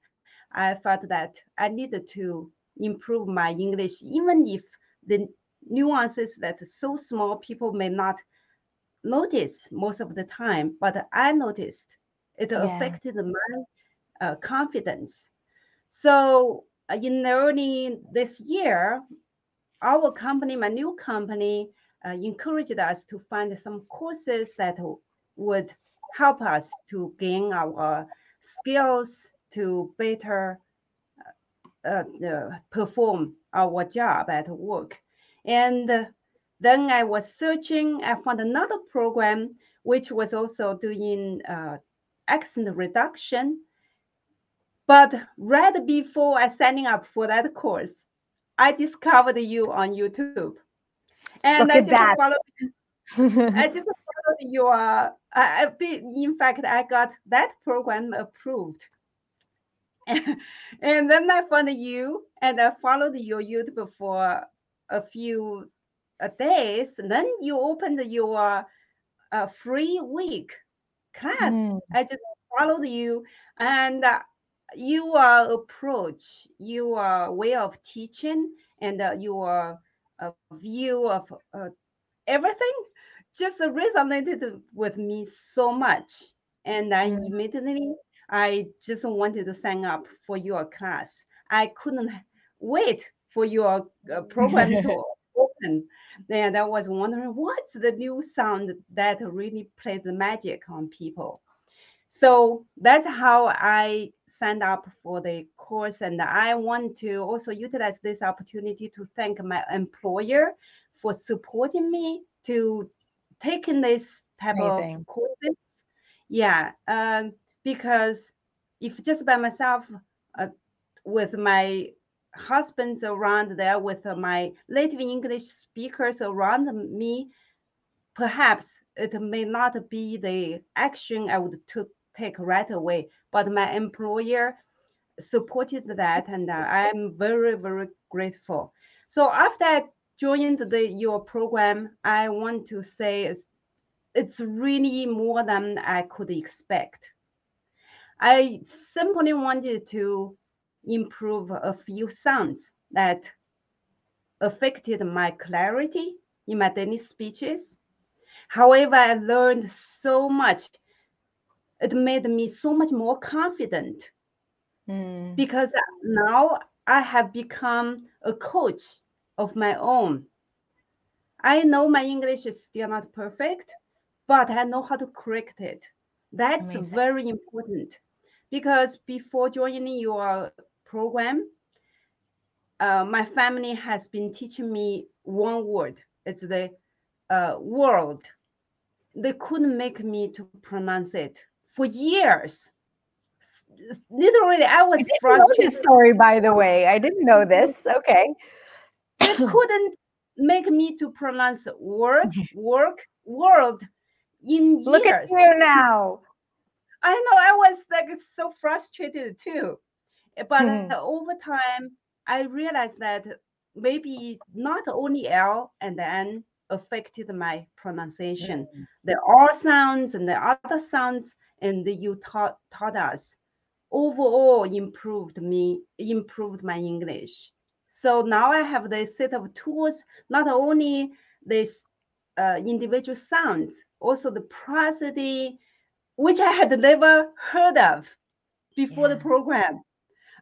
I felt that I needed to improve my English, even if the nuances that so small people may not notice most of the time, but I noticed it yeah. affected my uh, confidence. So in early this year, our company, my new company, uh, encouraged us to find some courses that would help us to gain our skills to better uh, uh, perform our job at work. And then I was searching, I found another program which was also doing uh, accent reduction. But right before I signing up for that course, I discovered you on YouTube, and I just that. followed. I just followed your. I, in fact, I got that program approved, and then I found you, and I followed your YouTube for a few uh, days. And then you opened your uh, free week class. Mm. I just followed you, and uh, your approach, your way of teaching, and uh, your uh, view of uh, everything just resonated with me so much. And I mm. immediately, I just wanted to sign up for your class. I couldn't wait for your uh, program to open. And I was wondering what's the new sound that really plays the magic on people. So that's how I signed up for the course. And I want to also utilize this opportunity to thank my employer for supporting me to taking this type Amazing. of courses. Yeah, um, because if just by myself, uh, with my husbands around there, with uh, my native English speakers around me, perhaps it may not be the action I would took take right away. But my employer supported that, and I'm very, very grateful. So after I joined the your program, I want to say it's, it's really more than I could expect. I simply wanted to improve a few sounds that affected my clarity in my daily speeches. However, I learned so much it made me so much more confident mm. because now I have become a coach of my own. I know my English is still not perfect, but I know how to correct it. That's Amazing. very important because before joining your program, uh, my family has been teaching me one word. It's the uh, world. They couldn't make me to pronounce it for years. Literally, I was I frustrated. This story, by the way, I didn't know this. Okay, they couldn't make me to pronounce work, work, world in years. Look at you now. I know I was like so frustrated too, but hmm. over time I realized that maybe not only L and N affected my pronunciation. Mm-hmm. The R sounds and the other sounds and you taught taught us overall improved me improved my english so now i have this set of tools not only this uh, individual sounds also the prosody, which I had never heard of before yeah. the program.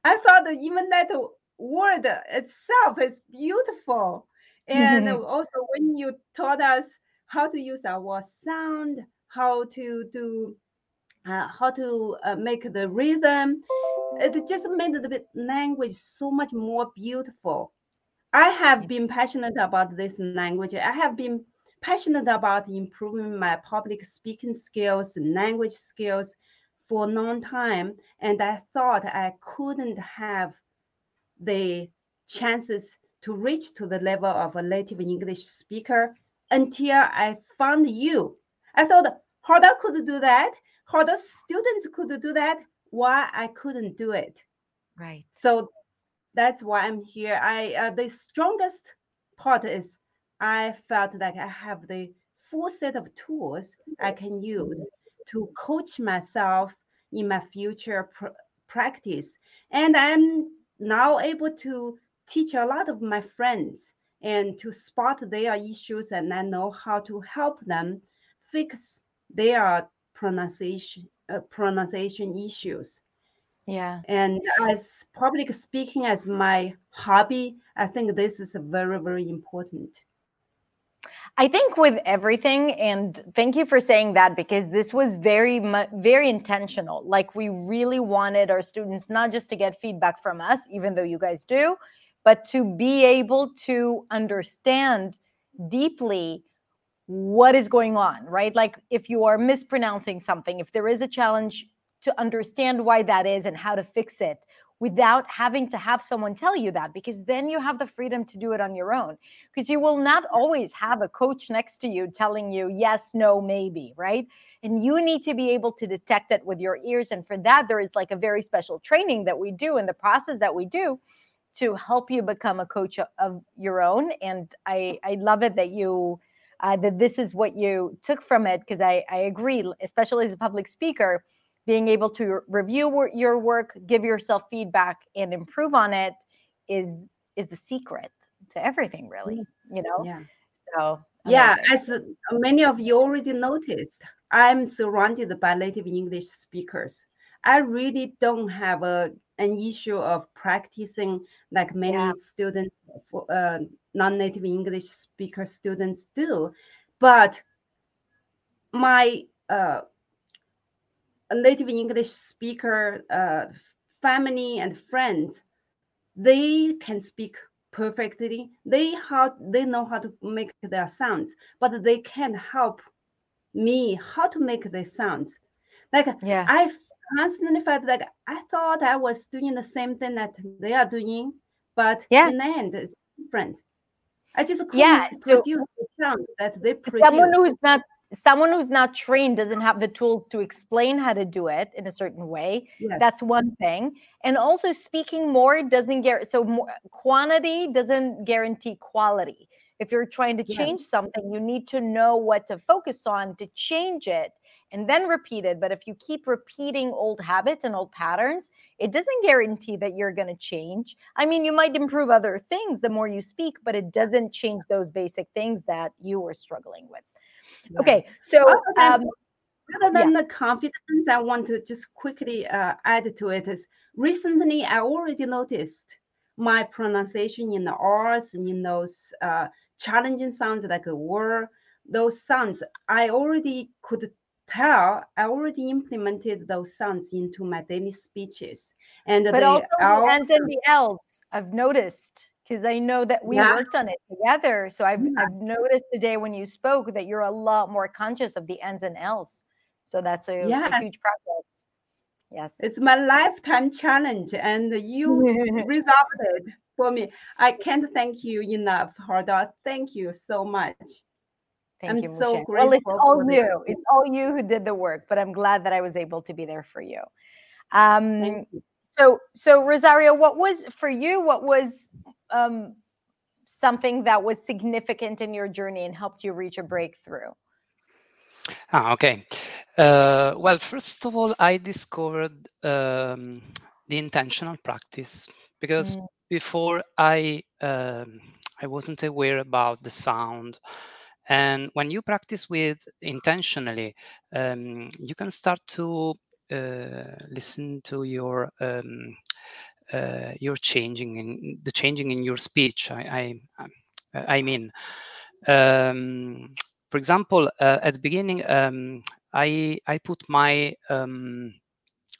I thought that even that word itself is beautiful. And mm-hmm. also when you taught us how to use our sound, how to do uh, how to uh, make the rhythm. It just made the language so much more beautiful. I have been passionate about this language. I have been passionate about improving my public speaking skills language skills for a long time. And I thought I couldn't have the chances to reach to the level of a native English speaker until I found you. I thought, Hadar could do that. Hadar students could do that. Why I couldn't do it? Right. So that's why I'm here. I uh, the strongest part is I felt like I have the full set of tools I can use to coach myself in my future pr- practice, and I'm now able to teach a lot of my friends and to spot their issues and I know how to help them fix their pronunciation uh, pronunciation issues. Yeah. And as public speaking as my hobby, I think this is very very important. I think with everything, and thank you for saying that because this was very, very intentional. Like we really wanted our students not just to get feedback from us, even though you guys do, but to be able to understand deeply what is going on, right? Like if you are mispronouncing something, if there is a challenge, to understand why that is and how to fix it without having to have someone tell you that because then you have the freedom to do it on your own because you will not always have a coach next to you telling you yes no maybe right and you need to be able to detect it with your ears and for that there is like a very special training that we do in the process that we do to help you become a coach of your own and i i love it that you uh, that this is what you took from it because i i agree especially as a public speaker being able to review your work give yourself feedback and improve on it is is the secret to everything really you know? Yeah. So amazing. yeah as many of you already noticed i'm surrounded by native english speakers. I really don't have a an issue of practicing like many yeah. students for uh, non-native english speaker students do but my uh, native English speaker uh, family and friends, they can speak perfectly. They how they know how to make their sounds, but they can't help me how to make the sounds. Like yeah. I constantly felt like I thought I was doing the same thing that they are doing, but yeah. in the end it's different. I just couldn't yeah, so produce the sound that they produce. Someone who's not someone who's not trained doesn't have the tools to explain how to do it in a certain way yes. that's one thing and also speaking more doesn't get so more, quantity doesn't guarantee quality if you're trying to change yes. something you need to know what to focus on to change it and then repeat it but if you keep repeating old habits and old patterns it doesn't guarantee that you're going to change i mean you might improve other things the more you speak but it doesn't change those basic things that you were struggling with yeah. Okay, so other than, um, other than yeah. the confidence, I want to just quickly uh, add to it is recently I already noticed my pronunciation in the R's and in those uh, challenging sounds like a word, those sounds I already could tell I already implemented those sounds into my daily speeches. And but the also N's and the L's, I've noticed because I know that we yeah. worked on it together. So I've, yeah. I've noticed today when you spoke that you're a lot more conscious of the N's and L's. So that's a, yeah. a huge progress. Yes. It's my lifetime challenge and you resolved it for me. I can't thank you enough, Hadar. Thank you so much. Thank I'm you, so grateful. Well, it's all you. It's all you who did the work, but I'm glad that I was able to be there for you. Um, you. So, so Rosario, what was for you? What was um, something that was significant in your journey and helped you reach a breakthrough? Ah, okay. Uh, well, first of all, I discovered um, the intentional practice because mm. before I um, I wasn't aware about the sound and when you practice with intentionally um, you can start to uh, listen to your um, uh, your changing in the changing in your speech i i, I mean. Um, for example uh, at the beginning um, i i put my um,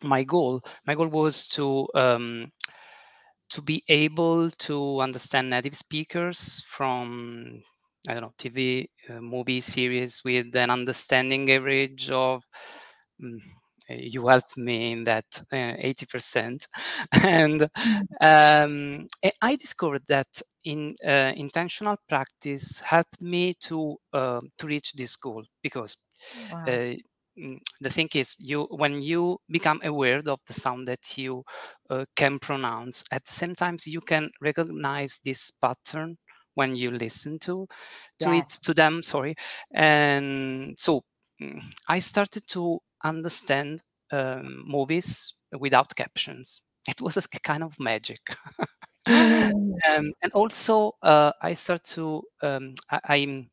my goal my goal was to um, to be able to understand native speakers from I don't know TV uh, movie series with an understanding average of um, you helped me in that uh, 80% and um, i discovered that in uh, intentional practice helped me to uh, to reach this goal because wow. Uh, mm, the thing is you when you become aware of the sound that you uh, can pronounce at the same time you can recognize this pattern when you listen to to yes. it to them sorry. And so mm, i started to understand um, movies without captions. It was a kind of magic. Um, and also uh, i start to um, i, I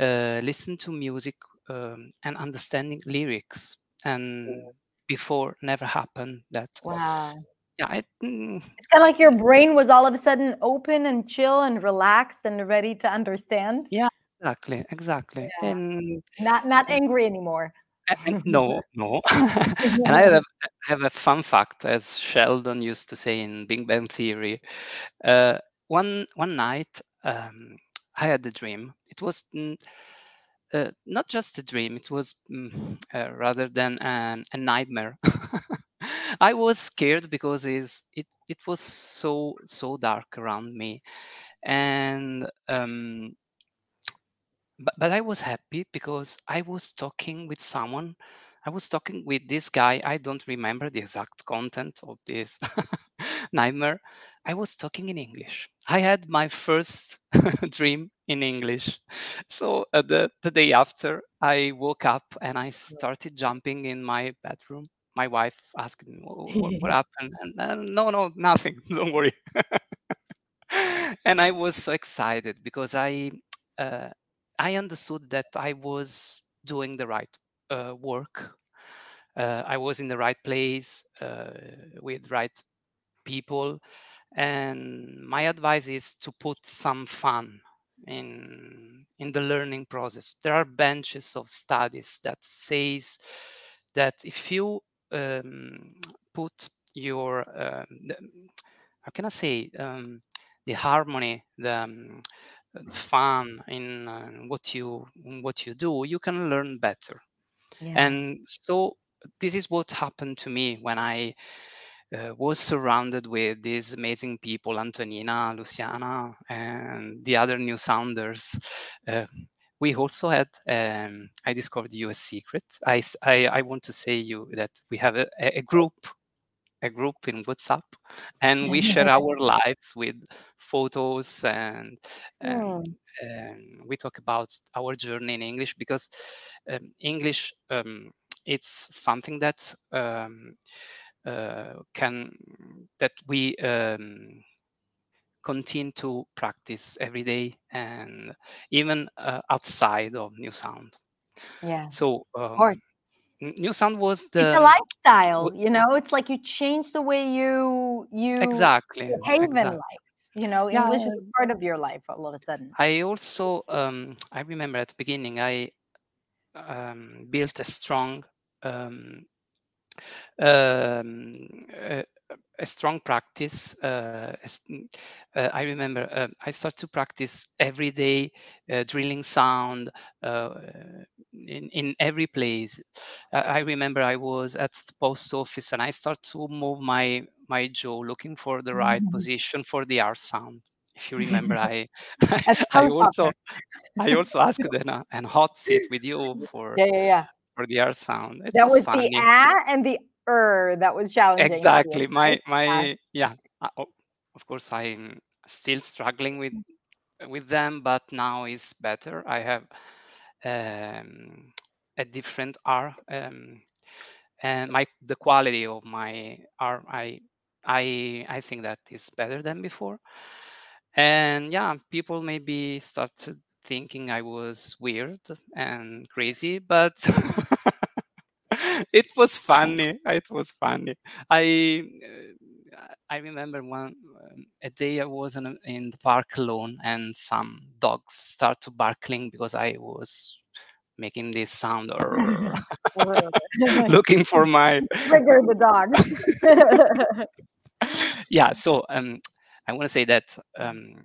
uh, listen to music um, and understanding lyrics. And before never happened that wow yeah it, mm, it's kind of like your brain was all of a sudden open and chill and relaxed and ready to understand. Yeah exactly exactly. Yeah. and not not angry anymore. No no. And i have, have a fun fact as sheldon used to say in big bang theory. Uh, one one night um, i had a dream. It was uh, not just a dream it was mm, uh, rather than an, a nightmare I was scared because it it was so so dark around me, and um, but but I was happy because I was talking with someone. I was talking with this guy. I don't remember the exact content of this nightmare. I was talking in English. I had my first dream in English. So uh, the, the day after, I woke up and I started jumping in my bedroom my wife asked me what, what happened? And uh, no no nothing don't worry. And i was so excited because i uh, i understood that i was doing the right uh, work. Uh, i was in the right place uh, with right people. And my advice is to put some fun in in the learning process. There are benches of studies that says that if you um, put your um, the, how can I say um, the harmony, the, um, fun in uh, what you what you do, you can learn better. Yeah. And so this is what happened to me when I uh, was surrounded with these amazing people, Antonina, Luciana, and the other new sounders. Uh, we also had um, i discovered you a secret I, I, I want to say you that we have a, a group a group in whatsapp and we share our lives with photos and, and, oh. and, we talk about our journey in english because um, english um, it's something that um, uh, can that we um, continue to practice every day and even uh, outside of new sound. Yeah. So um, of course new sound was the it's a lifestyle you know? It's like you change the way you you exactly behave exactly. in life you know? Yeah. english is part of your life all of a sudden. I also um i remember at the beginning i um, built a strong um, um, uh, a strong practice. Uh, uh, I remember uh, I started to practice every day uh, drilling sound uh, in, in every place. I remember I was at the post office and I started to move my my jaw looking for the right mm-hmm. position for the R sound. If you remember, I I also I also asked an, an hot seat with you for yeah yeah yeah for the R sound. It that was, was the ah and the er that was challenging. Exactly. My my yeah. Uh, of course, I'm still struggling with with them, but now is better. I have um, a different R, um, and my the quality of my R, I I I think that is better than before. And yeah, people maybe started thinking I was weird and crazy, but it was funny. It was funny. I uh, I remember one a day I was in, in the park alone, and some dogs start to barking because I was making this sound or looking for my trigger the dogs. yeah. So um, I want to say that um,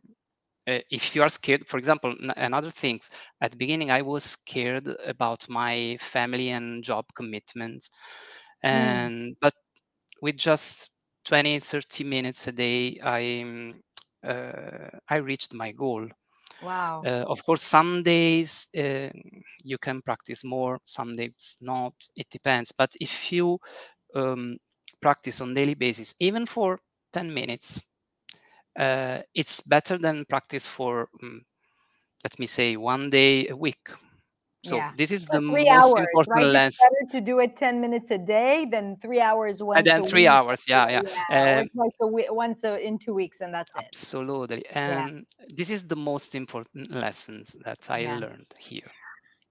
if you are scared for example another things at the beginning i was scared about my family and job commitments mm. and mm. but with just 20 30 minutes a day i uh, i reached my goal wow uh, of course some days uh, you can practice more some days not it depends but if you um, practice on daily basis even for 10 minutes uh, it's better than practice for um, let me say one day a week so yeah. this is the most hours, important right? lens. It's better to do it 10 minutes a day than three hours once and then three week. hours yeah yeah, yeah um, like a week, once a, in two weeks and that's it absolutely and yeah. this is the most important lessons that i learned here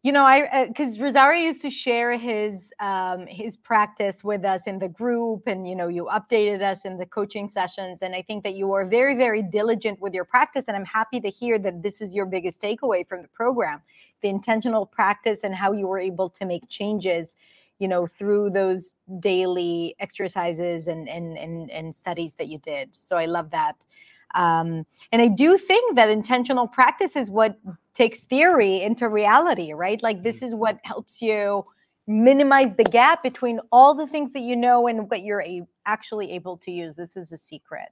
you know i because uh, rosario used to share his um his practice with us in the group and you know you updated us in the coaching sessions and i think that you are very very diligent with your practice and i'm happy to hear that this is your biggest takeaway from the program the intentional practice and how you were able to make changes you know through those daily exercises and and and, and studies that you did. So i love that. Um, and I do think that intentional practice is what takes theory into reality, right? Like this is what helps you minimize the gap between all the things that you know and what you're a- actually able to use. This is the secret.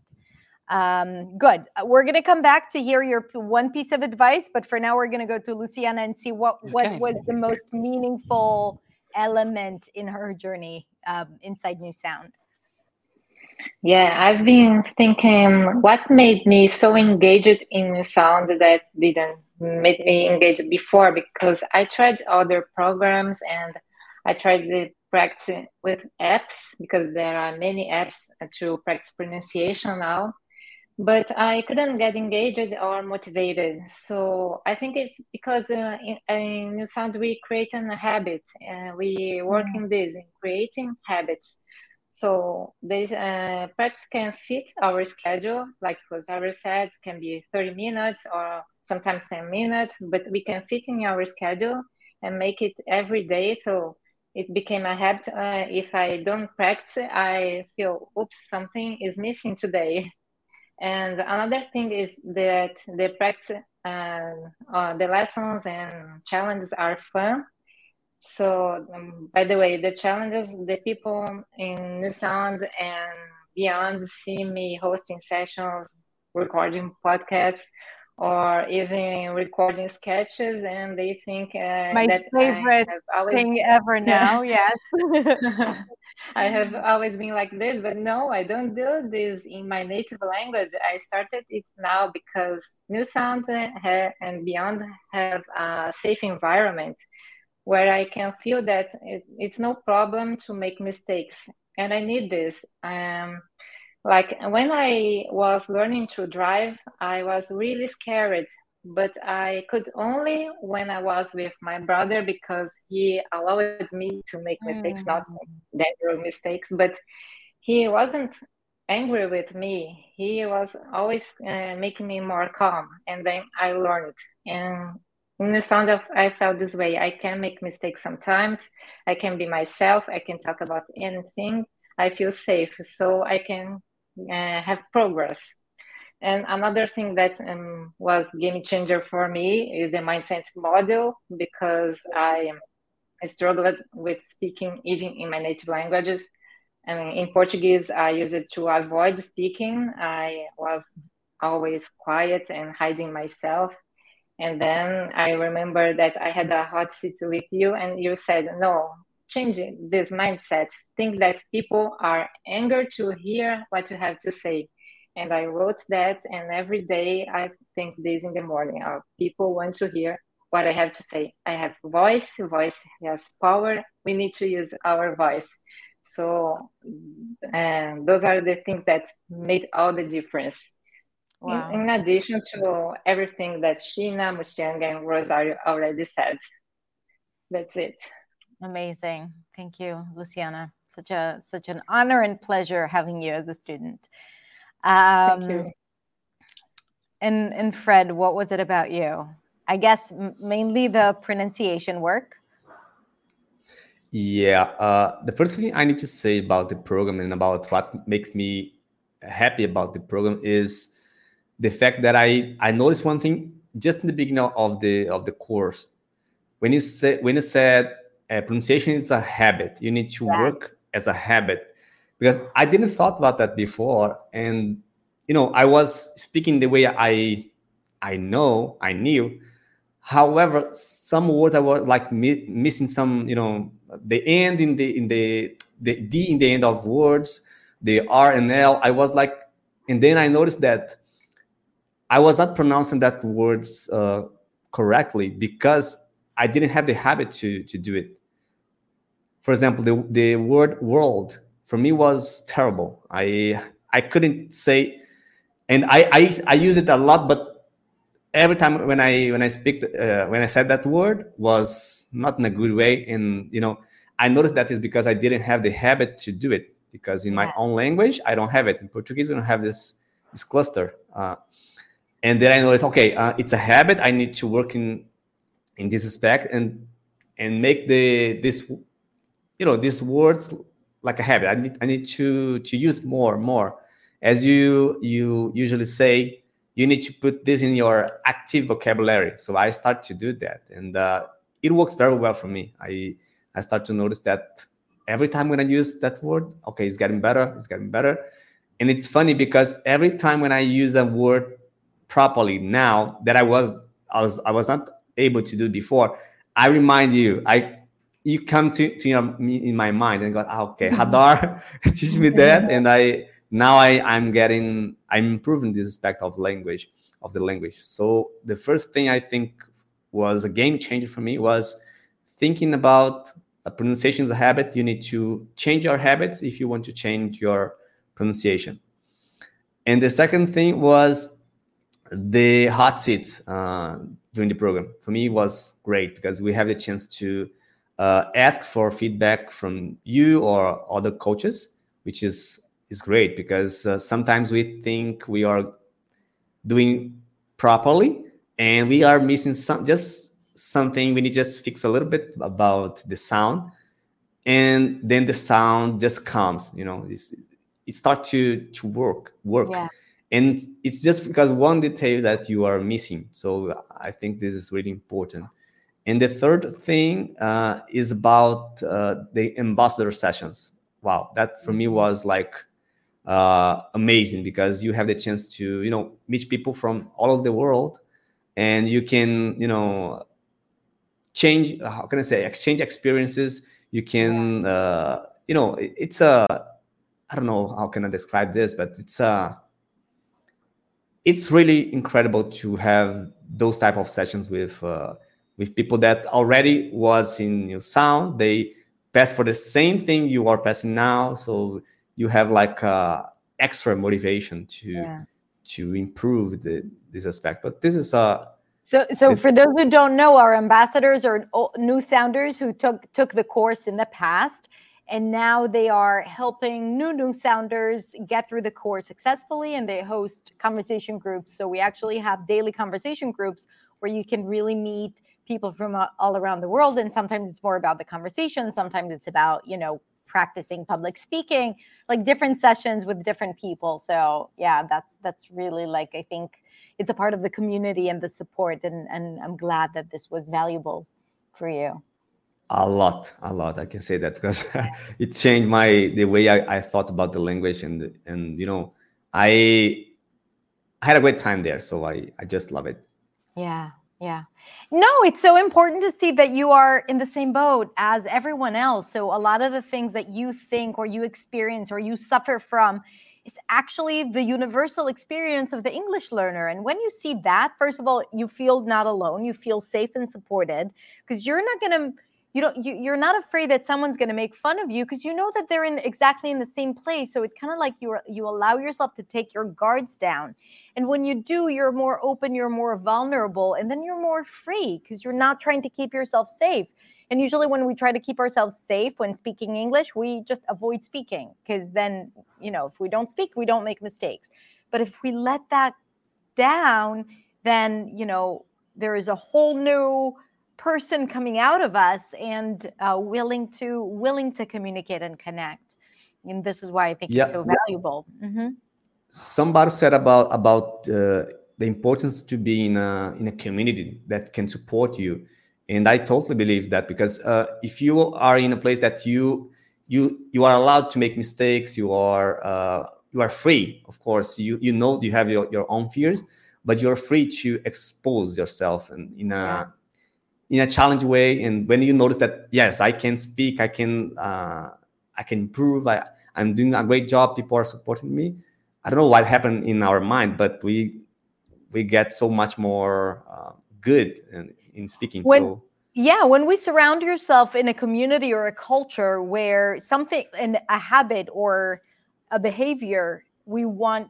Um, good. Uh, we're going to come back to hear your one piece of advice, but for now, we're going to go to Luciana and see what okay. what was the most meaningful element in her journey um, inside New Sound. Yeah, I've been thinking what made me so engaged in New sound that didn't make me engage before because I tried other programs and I tried the practice with apps because there are many apps to practice pronunciation now but I couldn't get engaged or motivated. So I think it's because uh, in, in New Sound we create a habit and we work mm. in this in creating habits. So this uh, practice can fit our schedule, like Rosario said, can be 30 minutes or sometimes 10 minutes, but we can fit in our schedule and make it every day. So it became a habit. Uh, if I don't practice, I feel, oops, something is missing today. And another thing is that the practice, uh, uh, the lessons and challenges are fun so, um, by the way, the challenges, the people in New Sound and beyond see me hosting sessions, recording podcasts, or even recording sketches, and they think uh, my favorite always... thing ever now. yes. I have always been like this, but no, I don't do this in my native language. I started it now because New Sound and Beyond have a safe environment where I can feel that it, it's no problem to make mistakes. And I need this. Um, like when I was learning to drive, I was really scared, but I could only when I was with my brother because he allowed me to make mistakes, mm. not dangerous mistakes, but he wasn't angry with me. He was always uh, making me more calm, and then I learned. And in the sound of i felt this way i can make mistakes sometimes i can be myself i can talk about anything i feel safe so i can have progress. And another thing that um, was game changer for me is the mindset model because i I struggled with speaking even in my native languages. And in portuguese i used it to avoid speaking. I was always quiet and hiding myself. And then I remember that I had a hot seat with you, and you said, No, change this mindset. Think that people are eager to hear what you have to say. And I wrote that, and every day I think this in the morning. Uh, people want to hear what I have to say. I have voice, voice has power. We need to use our voice. So, and those are the things that made all the difference. wow. in, in, addition to everything that Sheena, Muxiang, and Rosario already said. That's it. Amazing. Thank you, Luciana. Such a such an honor and pleasure having you as a student. Um, Thank you. And and Fred, what was it about you? I guess mainly the pronunciation work. Yeah, uh, the first thing I need to say about the program and about what makes me happy about the program is the fact that I I noticed one thing just in the beginning of the of the course when you said when you said uh, pronunciation is a habit. You need to yeah. work as a habit. Because I didn't thought about that before and you know I was speaking the way I I know I knew. However some words I was like mi- missing some you know the end in the in the the D in the end of words the R and L. I was like and then I noticed that I was not pronouncing that words uh, correctly because I didn't have the habit to to do it. For example, the the word world for me was terrible. I I couldn't say, and I I, I use it a lot, but every time when I when I speak uh, when I said that word was not in a good way, and you know I noticed that is because I didn't have the habit to do it because in my own language I don't have it. In Portuguese we don't have this this cluster. Uh, and then I noticed, okay, uh, it's a habit. I need to work in in this aspect and and make the this you know these words like a habit. I need I need to to use more more. As you you usually say, you need to put this in your active vocabulary. So I start to do that, and uh, it works very well for me. I I start to notice that every time when I use that word, okay, it's getting better, it's getting better. And it's funny because every time when I use a word properly now that I was I was I was not able to do before. I remind you, I you come to to your, me in my mind and go, ah, okay, Hadar, teach me that, and I now I I'm getting I'm improving this aspect of language of the language. So the first thing I think was a game changer for me was thinking about a pronunciation is a habit. You need to change your habits if you want to change your pronunciation. And the second thing was the hot seats uh, during the program. For me was great because we have the chance to uh, ask for feedback from you or other coaches, which is is great because uh, sometimes we think we are doing properly and we are missing some just something. We need to just fix a little bit about the sound and then the sound just comes you know it's, it starts to to work work. Yeah and it's just because one detail that you are missing. So i think this is really important. And the third thing uh, is about uh, the ambassador sessions. Wow that for me mm-hmm. was like uh, amazing because you have the chance to you know meet people from all over the world and you can you know change how can i say exchange experiences. You can uh, you know it's a i don't know how can i describe this but it's a it's really incredible to have those type of sessions with uh, with people that already was in your sound. They pass for the same thing you are passing now. So you have like uh, extra motivation to yeah. to improve the, this aspect. But this is a uh, so, so for those who don't know, our ambassadors are new sounders who took took the course in the past, and now they are helping new new sounders get through the course successfully and they host conversation groups. So we actually have daily conversation groups where you can really meet people from uh, all around the world and sometimes it's more about the conversation sometimes it's about you know practicing public speaking like different sessions with different people. So yeah that's that's really like i think it's a part of the community and the support and and i'm glad that this was valuable for you a lot a lot i can say that because it changed my the way I, I, thought about the language and and you know i i had a great time there so i i just love it. Yeah yeah. No it's so important to see that you are in the same boat as everyone else. So a lot of the things that you think or you experience or you suffer from is actually the universal experience of the english learner. And when you see that first of all you feel not alone you feel safe and supported because you're not going to you don't you, you're not afraid that someone's going to make fun of you because you know that they're in exactly in the same place so it kind of like you you allow yourself to take your guards down. And when you do you're more open you're more vulnerable and then you're more free because you're not trying to keep yourself safe. And usually when we try to keep ourselves safe when speaking english we just avoid speaking because then you know if we don't speak we don't make mistakes. But if we let that down then you know there is a whole new person coming out of us and uh, willing to willing to communicate and connect. And this is why i think yeah. it's so valuable. Mm-hmm. somebody said about about uh, the importance to be in a in a community that can support you. And i totally believe that because uh, if you are in a place that you you you are allowed to make mistakes you are uh, you are free of course. You you know you have your, your own fears but you're free to expose yourself and in a yeah in a challenge way and when you notice that yes i can speak i can uh, i can improve I, i'm doing a great job people are supporting me i don't know what happened in our mind but we we get so much more uh, good in, in speaking when, so. Yeah when we surround yourself in a community or a culture where something and a habit or a behavior we want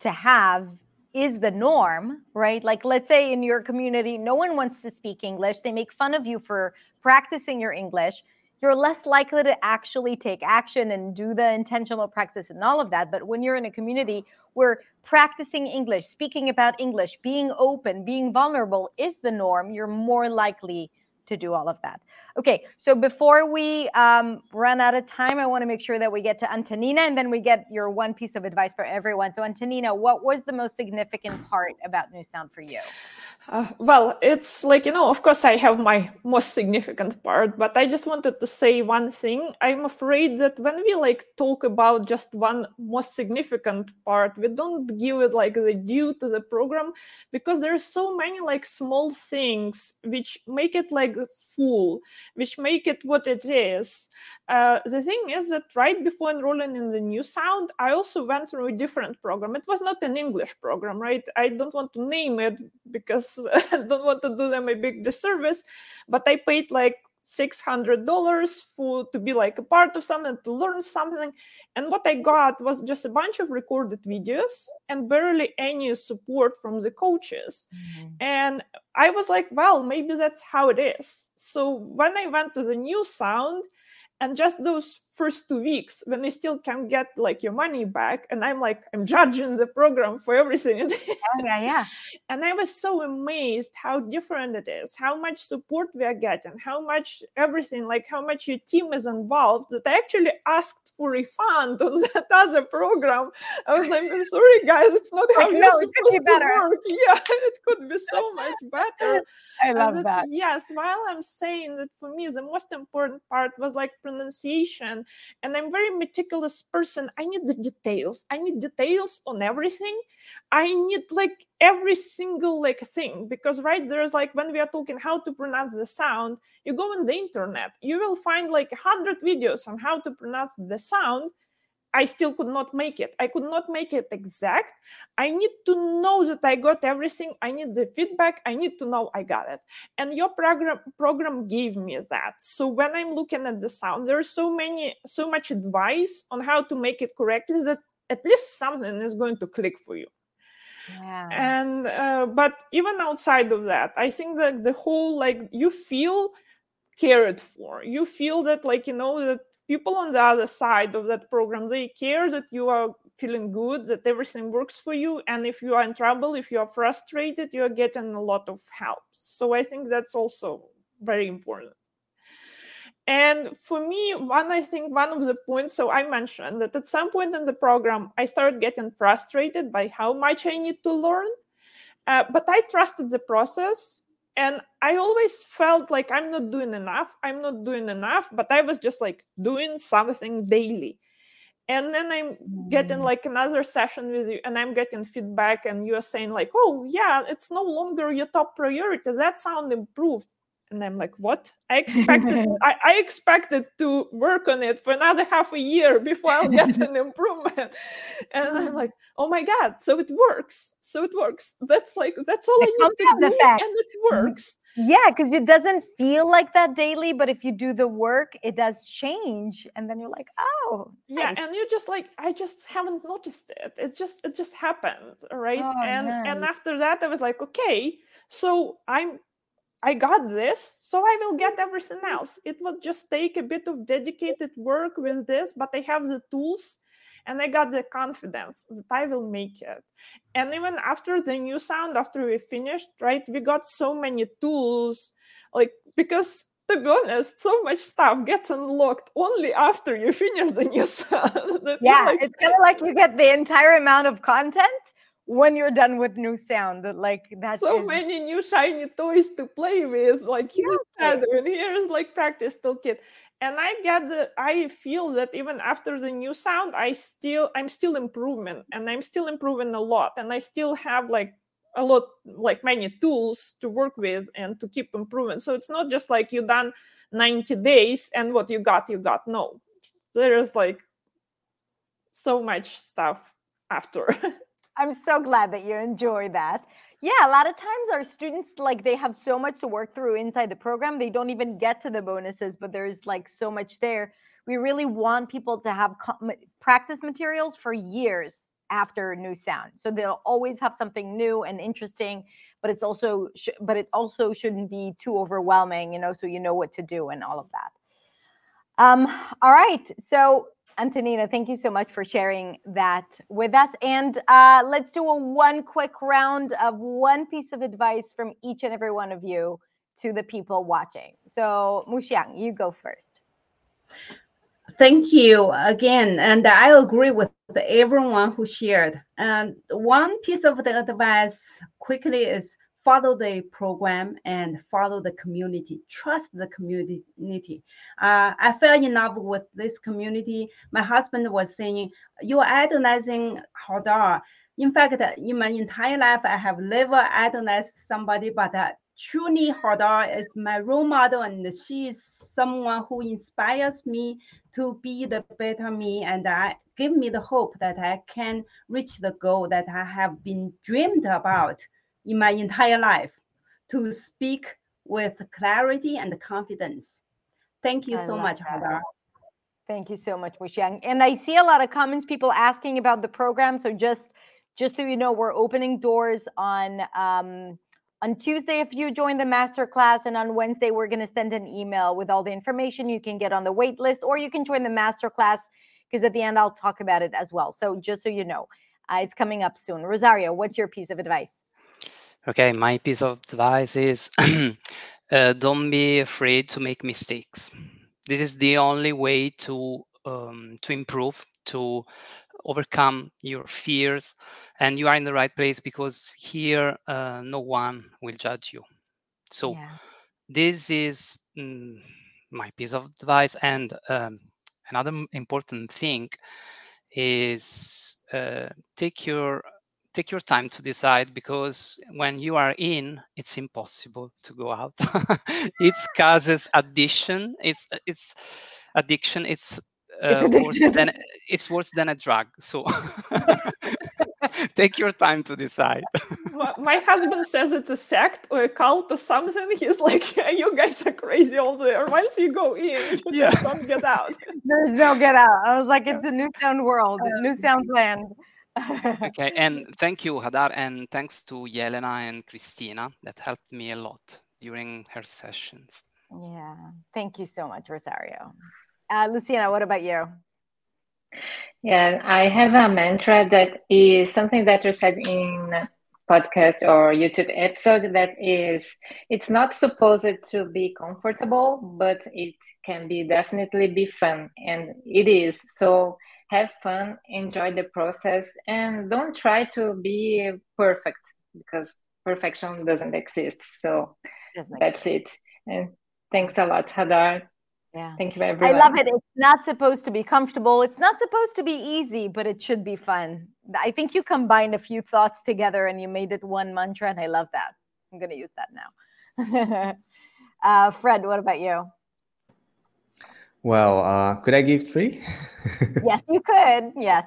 to have is the norm, right? Like, let's say in your community, no one wants to speak English. They make fun of you for practicing your English. You're less likely to actually take action and do the intentional practice and all of that. But when you're in a community where practicing English, speaking about English, being open, being vulnerable is the norm, you're more likely to do all of that. Okay, so before we um, run out of time, I want to make sure that we get to Antonina and then we get your one piece of advice for everyone. So, Antonina, what was the most significant part about New Sound for you? Uh, well, it's like, you know, of course, I have my most significant part, but I just wanted to say one thing. I'm afraid that when we like talk about just one most significant part, we don't give it like the due to the program because there's so many like small things which make it like full, which make it what it is. Uh, the thing is that right before enrolling in the new sound, I also went through a different program. It was not an English program, right? I don't want to name it because I don't want to do them a big disservice, but I paid like $600 for to be like a part of something to learn something and what i got was just a bunch of recorded videos and barely any support from the coaches mm-hmm. and i was like well maybe that's how it is so when i went to the new sound and just those first two weeks when you still can't get like your money back and i'm like i'm judging the program for everything oh, yeah yeah. And i was so amazed how different it is how much support we are getting how much everything like how much your team is involved that i actually asked for refund on that other program. I was like i'm sorry guys it's not how it's supposed to better. work. Yeah it could be so much better. I love that, that. yes while i'm saying that for me the most important part was like pronunciation and i'm very meticulous person. I need the details. I need details on everything. I need like every single like thing because right there's like when we are talking how to pronounce the sound you go on the internet you will find like a hundred videos on how to pronounce the sound I still could not make it. I could not make it exact. I need to know that I got everything. I need the feedback. I need to know I got it. And your program program gave me that. So when I'm looking at the sound, there's so many, so much advice on how to make it correctly that at least something is going to click for you. Yeah. And uh, but even outside of that, I think that the whole like you feel cared for. You feel that like you know that people on the other side of that program they care that you are feeling good that everything works for you and if you are in trouble if you are frustrated you are getting a lot of help. So i think that's also very important. And for me one i think one of the points so i mentioned that at some point in the program i started getting frustrated by how much i need to learn uh, but i trusted the process and i always felt like i'm not doing enough i'm not doing enough but i was just like doing something daily and then i'm getting mm. like another session with you and i'm getting feedback and you're saying like oh yeah it's no longer your top priority that sound improved and i'm like what i expected I, I, expected to work on it for another half a year before i'll get an improvement and i'm like oh my god so it works so it works that's like that's all the i need to do effect. and it mm-hmm. works yeah because it doesn't feel like that daily but if you do the work it does change and then you're like oh yeah and you're just like i just haven't noticed it it just it just happened right oh, and nice. and after that i was like okay so i'm I got this, so I will get everything else. It will just take a bit of dedicated work with this, but I have the tools and I got the confidence that I will make it. And even after the new sound, after we finished, right, we got so many tools, like because to be honest, so much stuff gets unlocked only after you finish the new sound. yeah, like, it's kind of like you get the entire amount of content when you're done with new sound like that's so is... many new shiny toys to play with like here's yeah. and here's like practice toolkit and i get the i feel that even after the new sound i still i'm still improvement and i'm still improving a lot and i still have like a lot like many tools to work with and to keep improving. So it's not just like you done 90 days and what you got you got no. There's like so much stuff after I'm so glad that you enjoy that. Yeah, a lot of times our students like they have so much to work through inside the program, they don't even get to the bonuses, but there's like so much there. We really want people to have co- practice materials for years after new sound. So they'll always have something new and interesting, but it's also sh- but it also shouldn't be too overwhelming, you know, so you know what to do and all of that. Um all right. So Antonina, thank you so much for sharing that with us. And uh, let's do a one quick round of one piece of advice from each and every one of you to the people watching. So, Muxiang, you go first. Thank you again. And I agree with everyone who shared. And one piece of the advice quickly is follow the program and follow the community trust the community. Uh, i fell in love with this community. My husband was saying you are idolizing hadar in fact in my entire life i have never idolized somebody but uh, truly hadar is my role model and she is someone who inspires me to be the better me and I give me the hope that i can reach the goal that i have been dreamed about in my entire life to speak with clarity and confidence. Thank you I so much, Hadar. Thank you so much, Muxiang. And I see a lot of comments, people asking about the program. So just just so you know, we're opening doors on um, on Tuesday if you join the master class, and on Wednesday we're going to send an email with all the information you can get on the wait list, or you can join the master class because at the end I'll talk about it as well. So just so you know, uh, it's coming up soon. Rosario, what's your piece of advice? Okay, my piece of advice is uh, don't be afraid to make mistakes. This is the only way to um, to improve, to overcome your fears, and you are in the right place because here uh, no one will judge you. So yeah. this is mm, my piece of advice, and um, another important thing is uh, take your take your time to decide because when you are in it's impossible to go out. It causes addiction. It's it's addiction. It's, uh, it's worse than it's worse than a drug. So take your time to decide. My husband says it's a sect or a cult or something. He's like yeah, you guys are crazy all there once you go in you yeah. just don't get out. There's no get out. I was like it's a new sound world. New sound land okay, and thank you, Hadar, and thanks to Yelena and Christina that helped me a lot during her sessions. Yeah, thank you so much, Rosario. Uh, Luciana, what about you? Yeah, I have a mantra that is something that you said in podcast or YouTube episode that is it's not supposed to be comfortable, but it can be definitely be fun, and it is. So have fun, enjoy the process, and don't try to be perfect because perfection doesn't exist. So doesn't that's exist. it. And thanks a lot, Hadar. Yeah. Thank you, everyone. I love it. It's not supposed to be comfortable. It's not supposed to be easy, but it should be fun. I think you combined a few thoughts together and you made it one mantra, and I love that. I'm going to use that now. Uh, Fred, what about you? Well, uh, could I give three? yes, you could. Yes.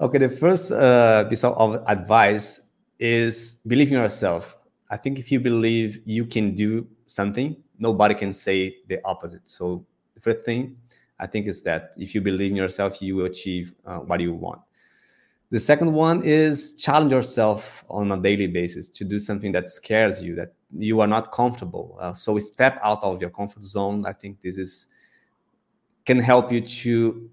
Okay, the first uh, piece of advice is believe in yourself. I think if you believe you can do something, nobody can say the opposite. So the first thing I think is that if you believe in yourself, you will achieve uh, what you want. The second one is challenge yourself on a daily basis to do something that scares you, that you are not comfortable. Uh, so step out of your comfort zone. I think this is can help you to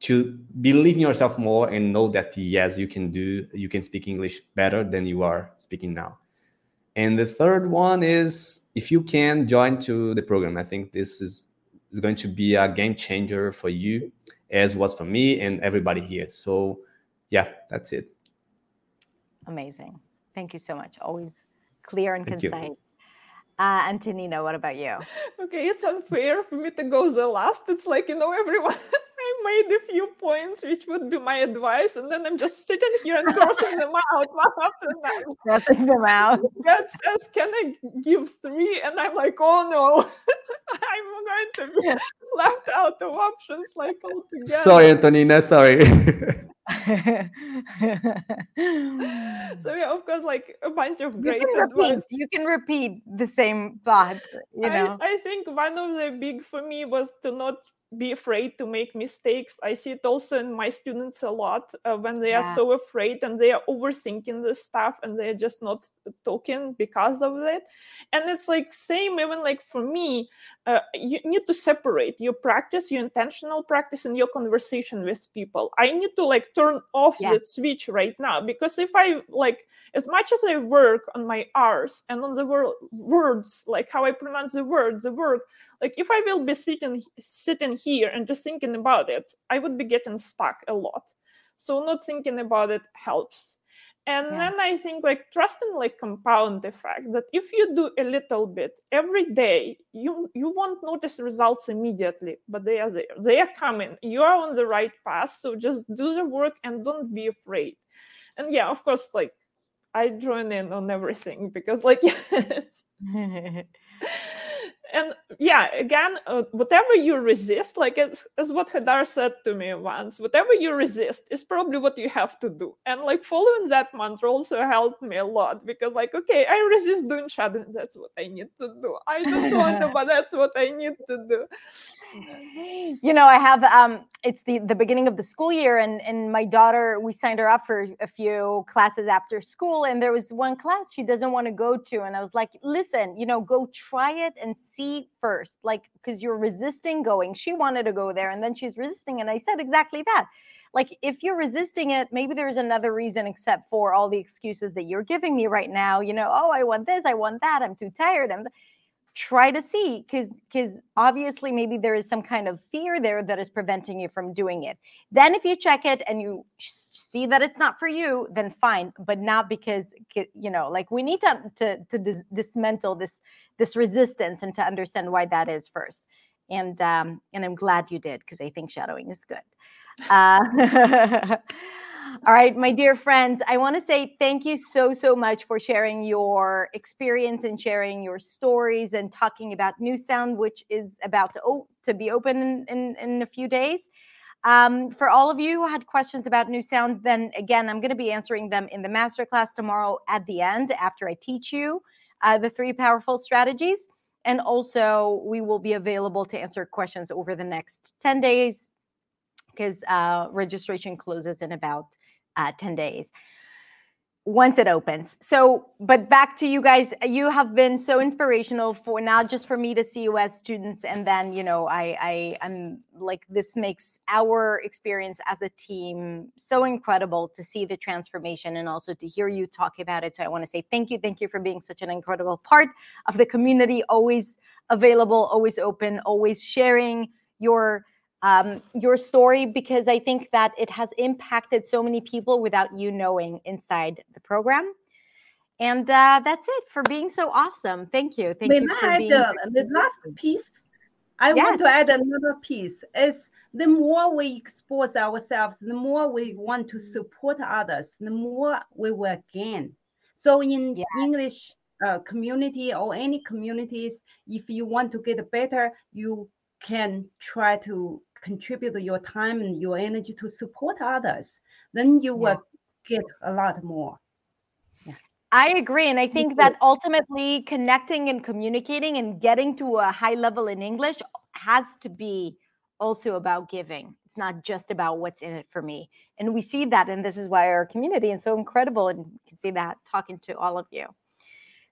to believe in yourself more and know that yes, you can do, you can speak English better than you are speaking now. And the third one is if you can join to the program. I think this is is going to be a game changer for you, as was for me and everybody here. So yeah, that's it. Amazing. Thank you so much. Always clear and Thank concise. You. Uh, Antonina, what about you? Okay, it's unfair for me to go the last. It's like, you know, everyone, I made a few points, which would be my advice, and then I'm just sitting here and crossing them out one after another. Crossing them out. God says, Can I give three? And I'm like, Oh no, I'm going to be left out of options like altogether. Sorry, Antonina, sorry. so yeah, of course, like a bunch of great you can advice. Repeat, you can repeat the same thought. You know, I, I think one of the big for me was to not be afraid to make mistakes. I see it also in my students a lot uh, when they yeah. are so afraid and they are overthinking this stuff and they're just not talking because of it. And it's like same even like for me, uh, you need to separate your practice, your intentional practice, and your conversation with people. I need to like turn off yeah. the switch right now because if I like as much as I work on my R's and on the wor- words, like how I pronounce the word, the word, like if I will be sitting sitting here and just thinking about it, I would be getting stuck a lot. So not thinking about it helps. And yeah. then i think like trust in like compound effect that if you do a little bit every day you you won't notice results immediately but they are there. They are coming. You are on the right path so just do the work and don't be afraid. And yeah of course like i join in on everything because like yes and yeah again uh, whatever you resist like as, as what hadar said to me once whatever you resist is probably what you have to do. And like following that mantra also helped me a lot because like okay i resist doing shadowing that's what i need to do. I don't want to but that's what i need to do. You know i have um it's the the beginning of the school year and and my daughter we signed her up for a few classes after school and there was one class she doesn't want to go to and i was like listen you know go try it and see see first, like, because you're resisting going. She wanted to go there and then she's resisting. And I said exactly that. Like, if you're resisting it, maybe there's another reason except for all the excuses that you're giving me right now. You know, oh, I want this, I want that, I'm too tired. I'm try to see because because obviously maybe there is some kind of fear there that is preventing you from doing it then if you check it and you see that it's not for you then fine but not because you know like we need to to, to dis- dismantle this this resistance and to understand why that is first. And um, and I'm glad you did because I think shadowing is good. Uh, all right, my dear friends, I want to say thank you so so much for sharing your experience and sharing your stories and talking about New Sound, which is about to, oh, to be open in, in, in a few days. Um, for all of you who had questions about New Sound, then again, I'm going to be answering them in the masterclass tomorrow at the end after I teach you uh, the three powerful strategies. And also, we will be available to answer questions over the next 10 days because uh, registration closes in about uh, 10 days once it opens. So, but back to you guys, you have been so inspirational for not just for me to see you as students, and then you know, I I am like this makes our experience as a team so incredible to see the transformation and also to hear you talk about it. So I want to say thank you, thank you for being such an incredible part of the community, always available, always open, always sharing your um, your story because I think that it has impacted so many people without you knowing inside the program. And uh, that's it for being so awesome. Thank you. Thank May you. For being the, the last piece? I yes. want to add another piece. Is the more we expose ourselves, the more we want to support others, the more we will gain. So in yes. English uh, community or any communities, if you want to get better, you can try to contribute your time and your energy to support others. Then you yeah. will get a lot more. I agree. And I think that ultimately connecting and communicating and getting to a high level in English has to be also about giving. It's not just about what's in it for me. And we see that. And this is why our community is so incredible. And you can see that talking to all of you.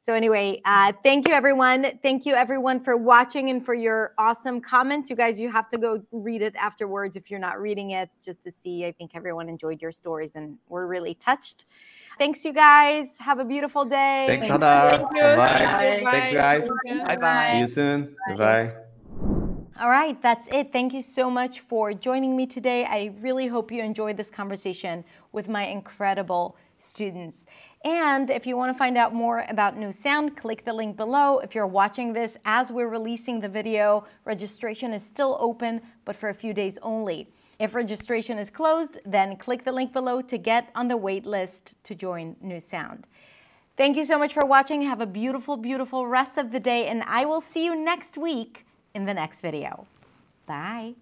So, anyway, uh, thank you, everyone. Thank you, everyone, for watching and for your awesome comments. You guys, you have to go read it afterwards if you're not reading it, just to see. I think everyone enjoyed your stories and we're really touched. Thanks, you guys. Have a beautiful day. Thanks, Hadar. Thank you. Bye. Bye. Thanks, guys. Bye bye. See you soon. Bye bye. All right, that's it. Thank you so much for joining me today. I really hope you enjoyed this conversation with my incredible students. And if you want to find out more about New Sound, click the link below. If you're watching this as we're releasing the video, registration is still open, but for a few days only. If registration is closed, then click the link below to get on the wait list to join New Sound. Thank you so much for watching. Have a beautiful, beautiful rest of the day, and I will see you next week in the next video. Bye.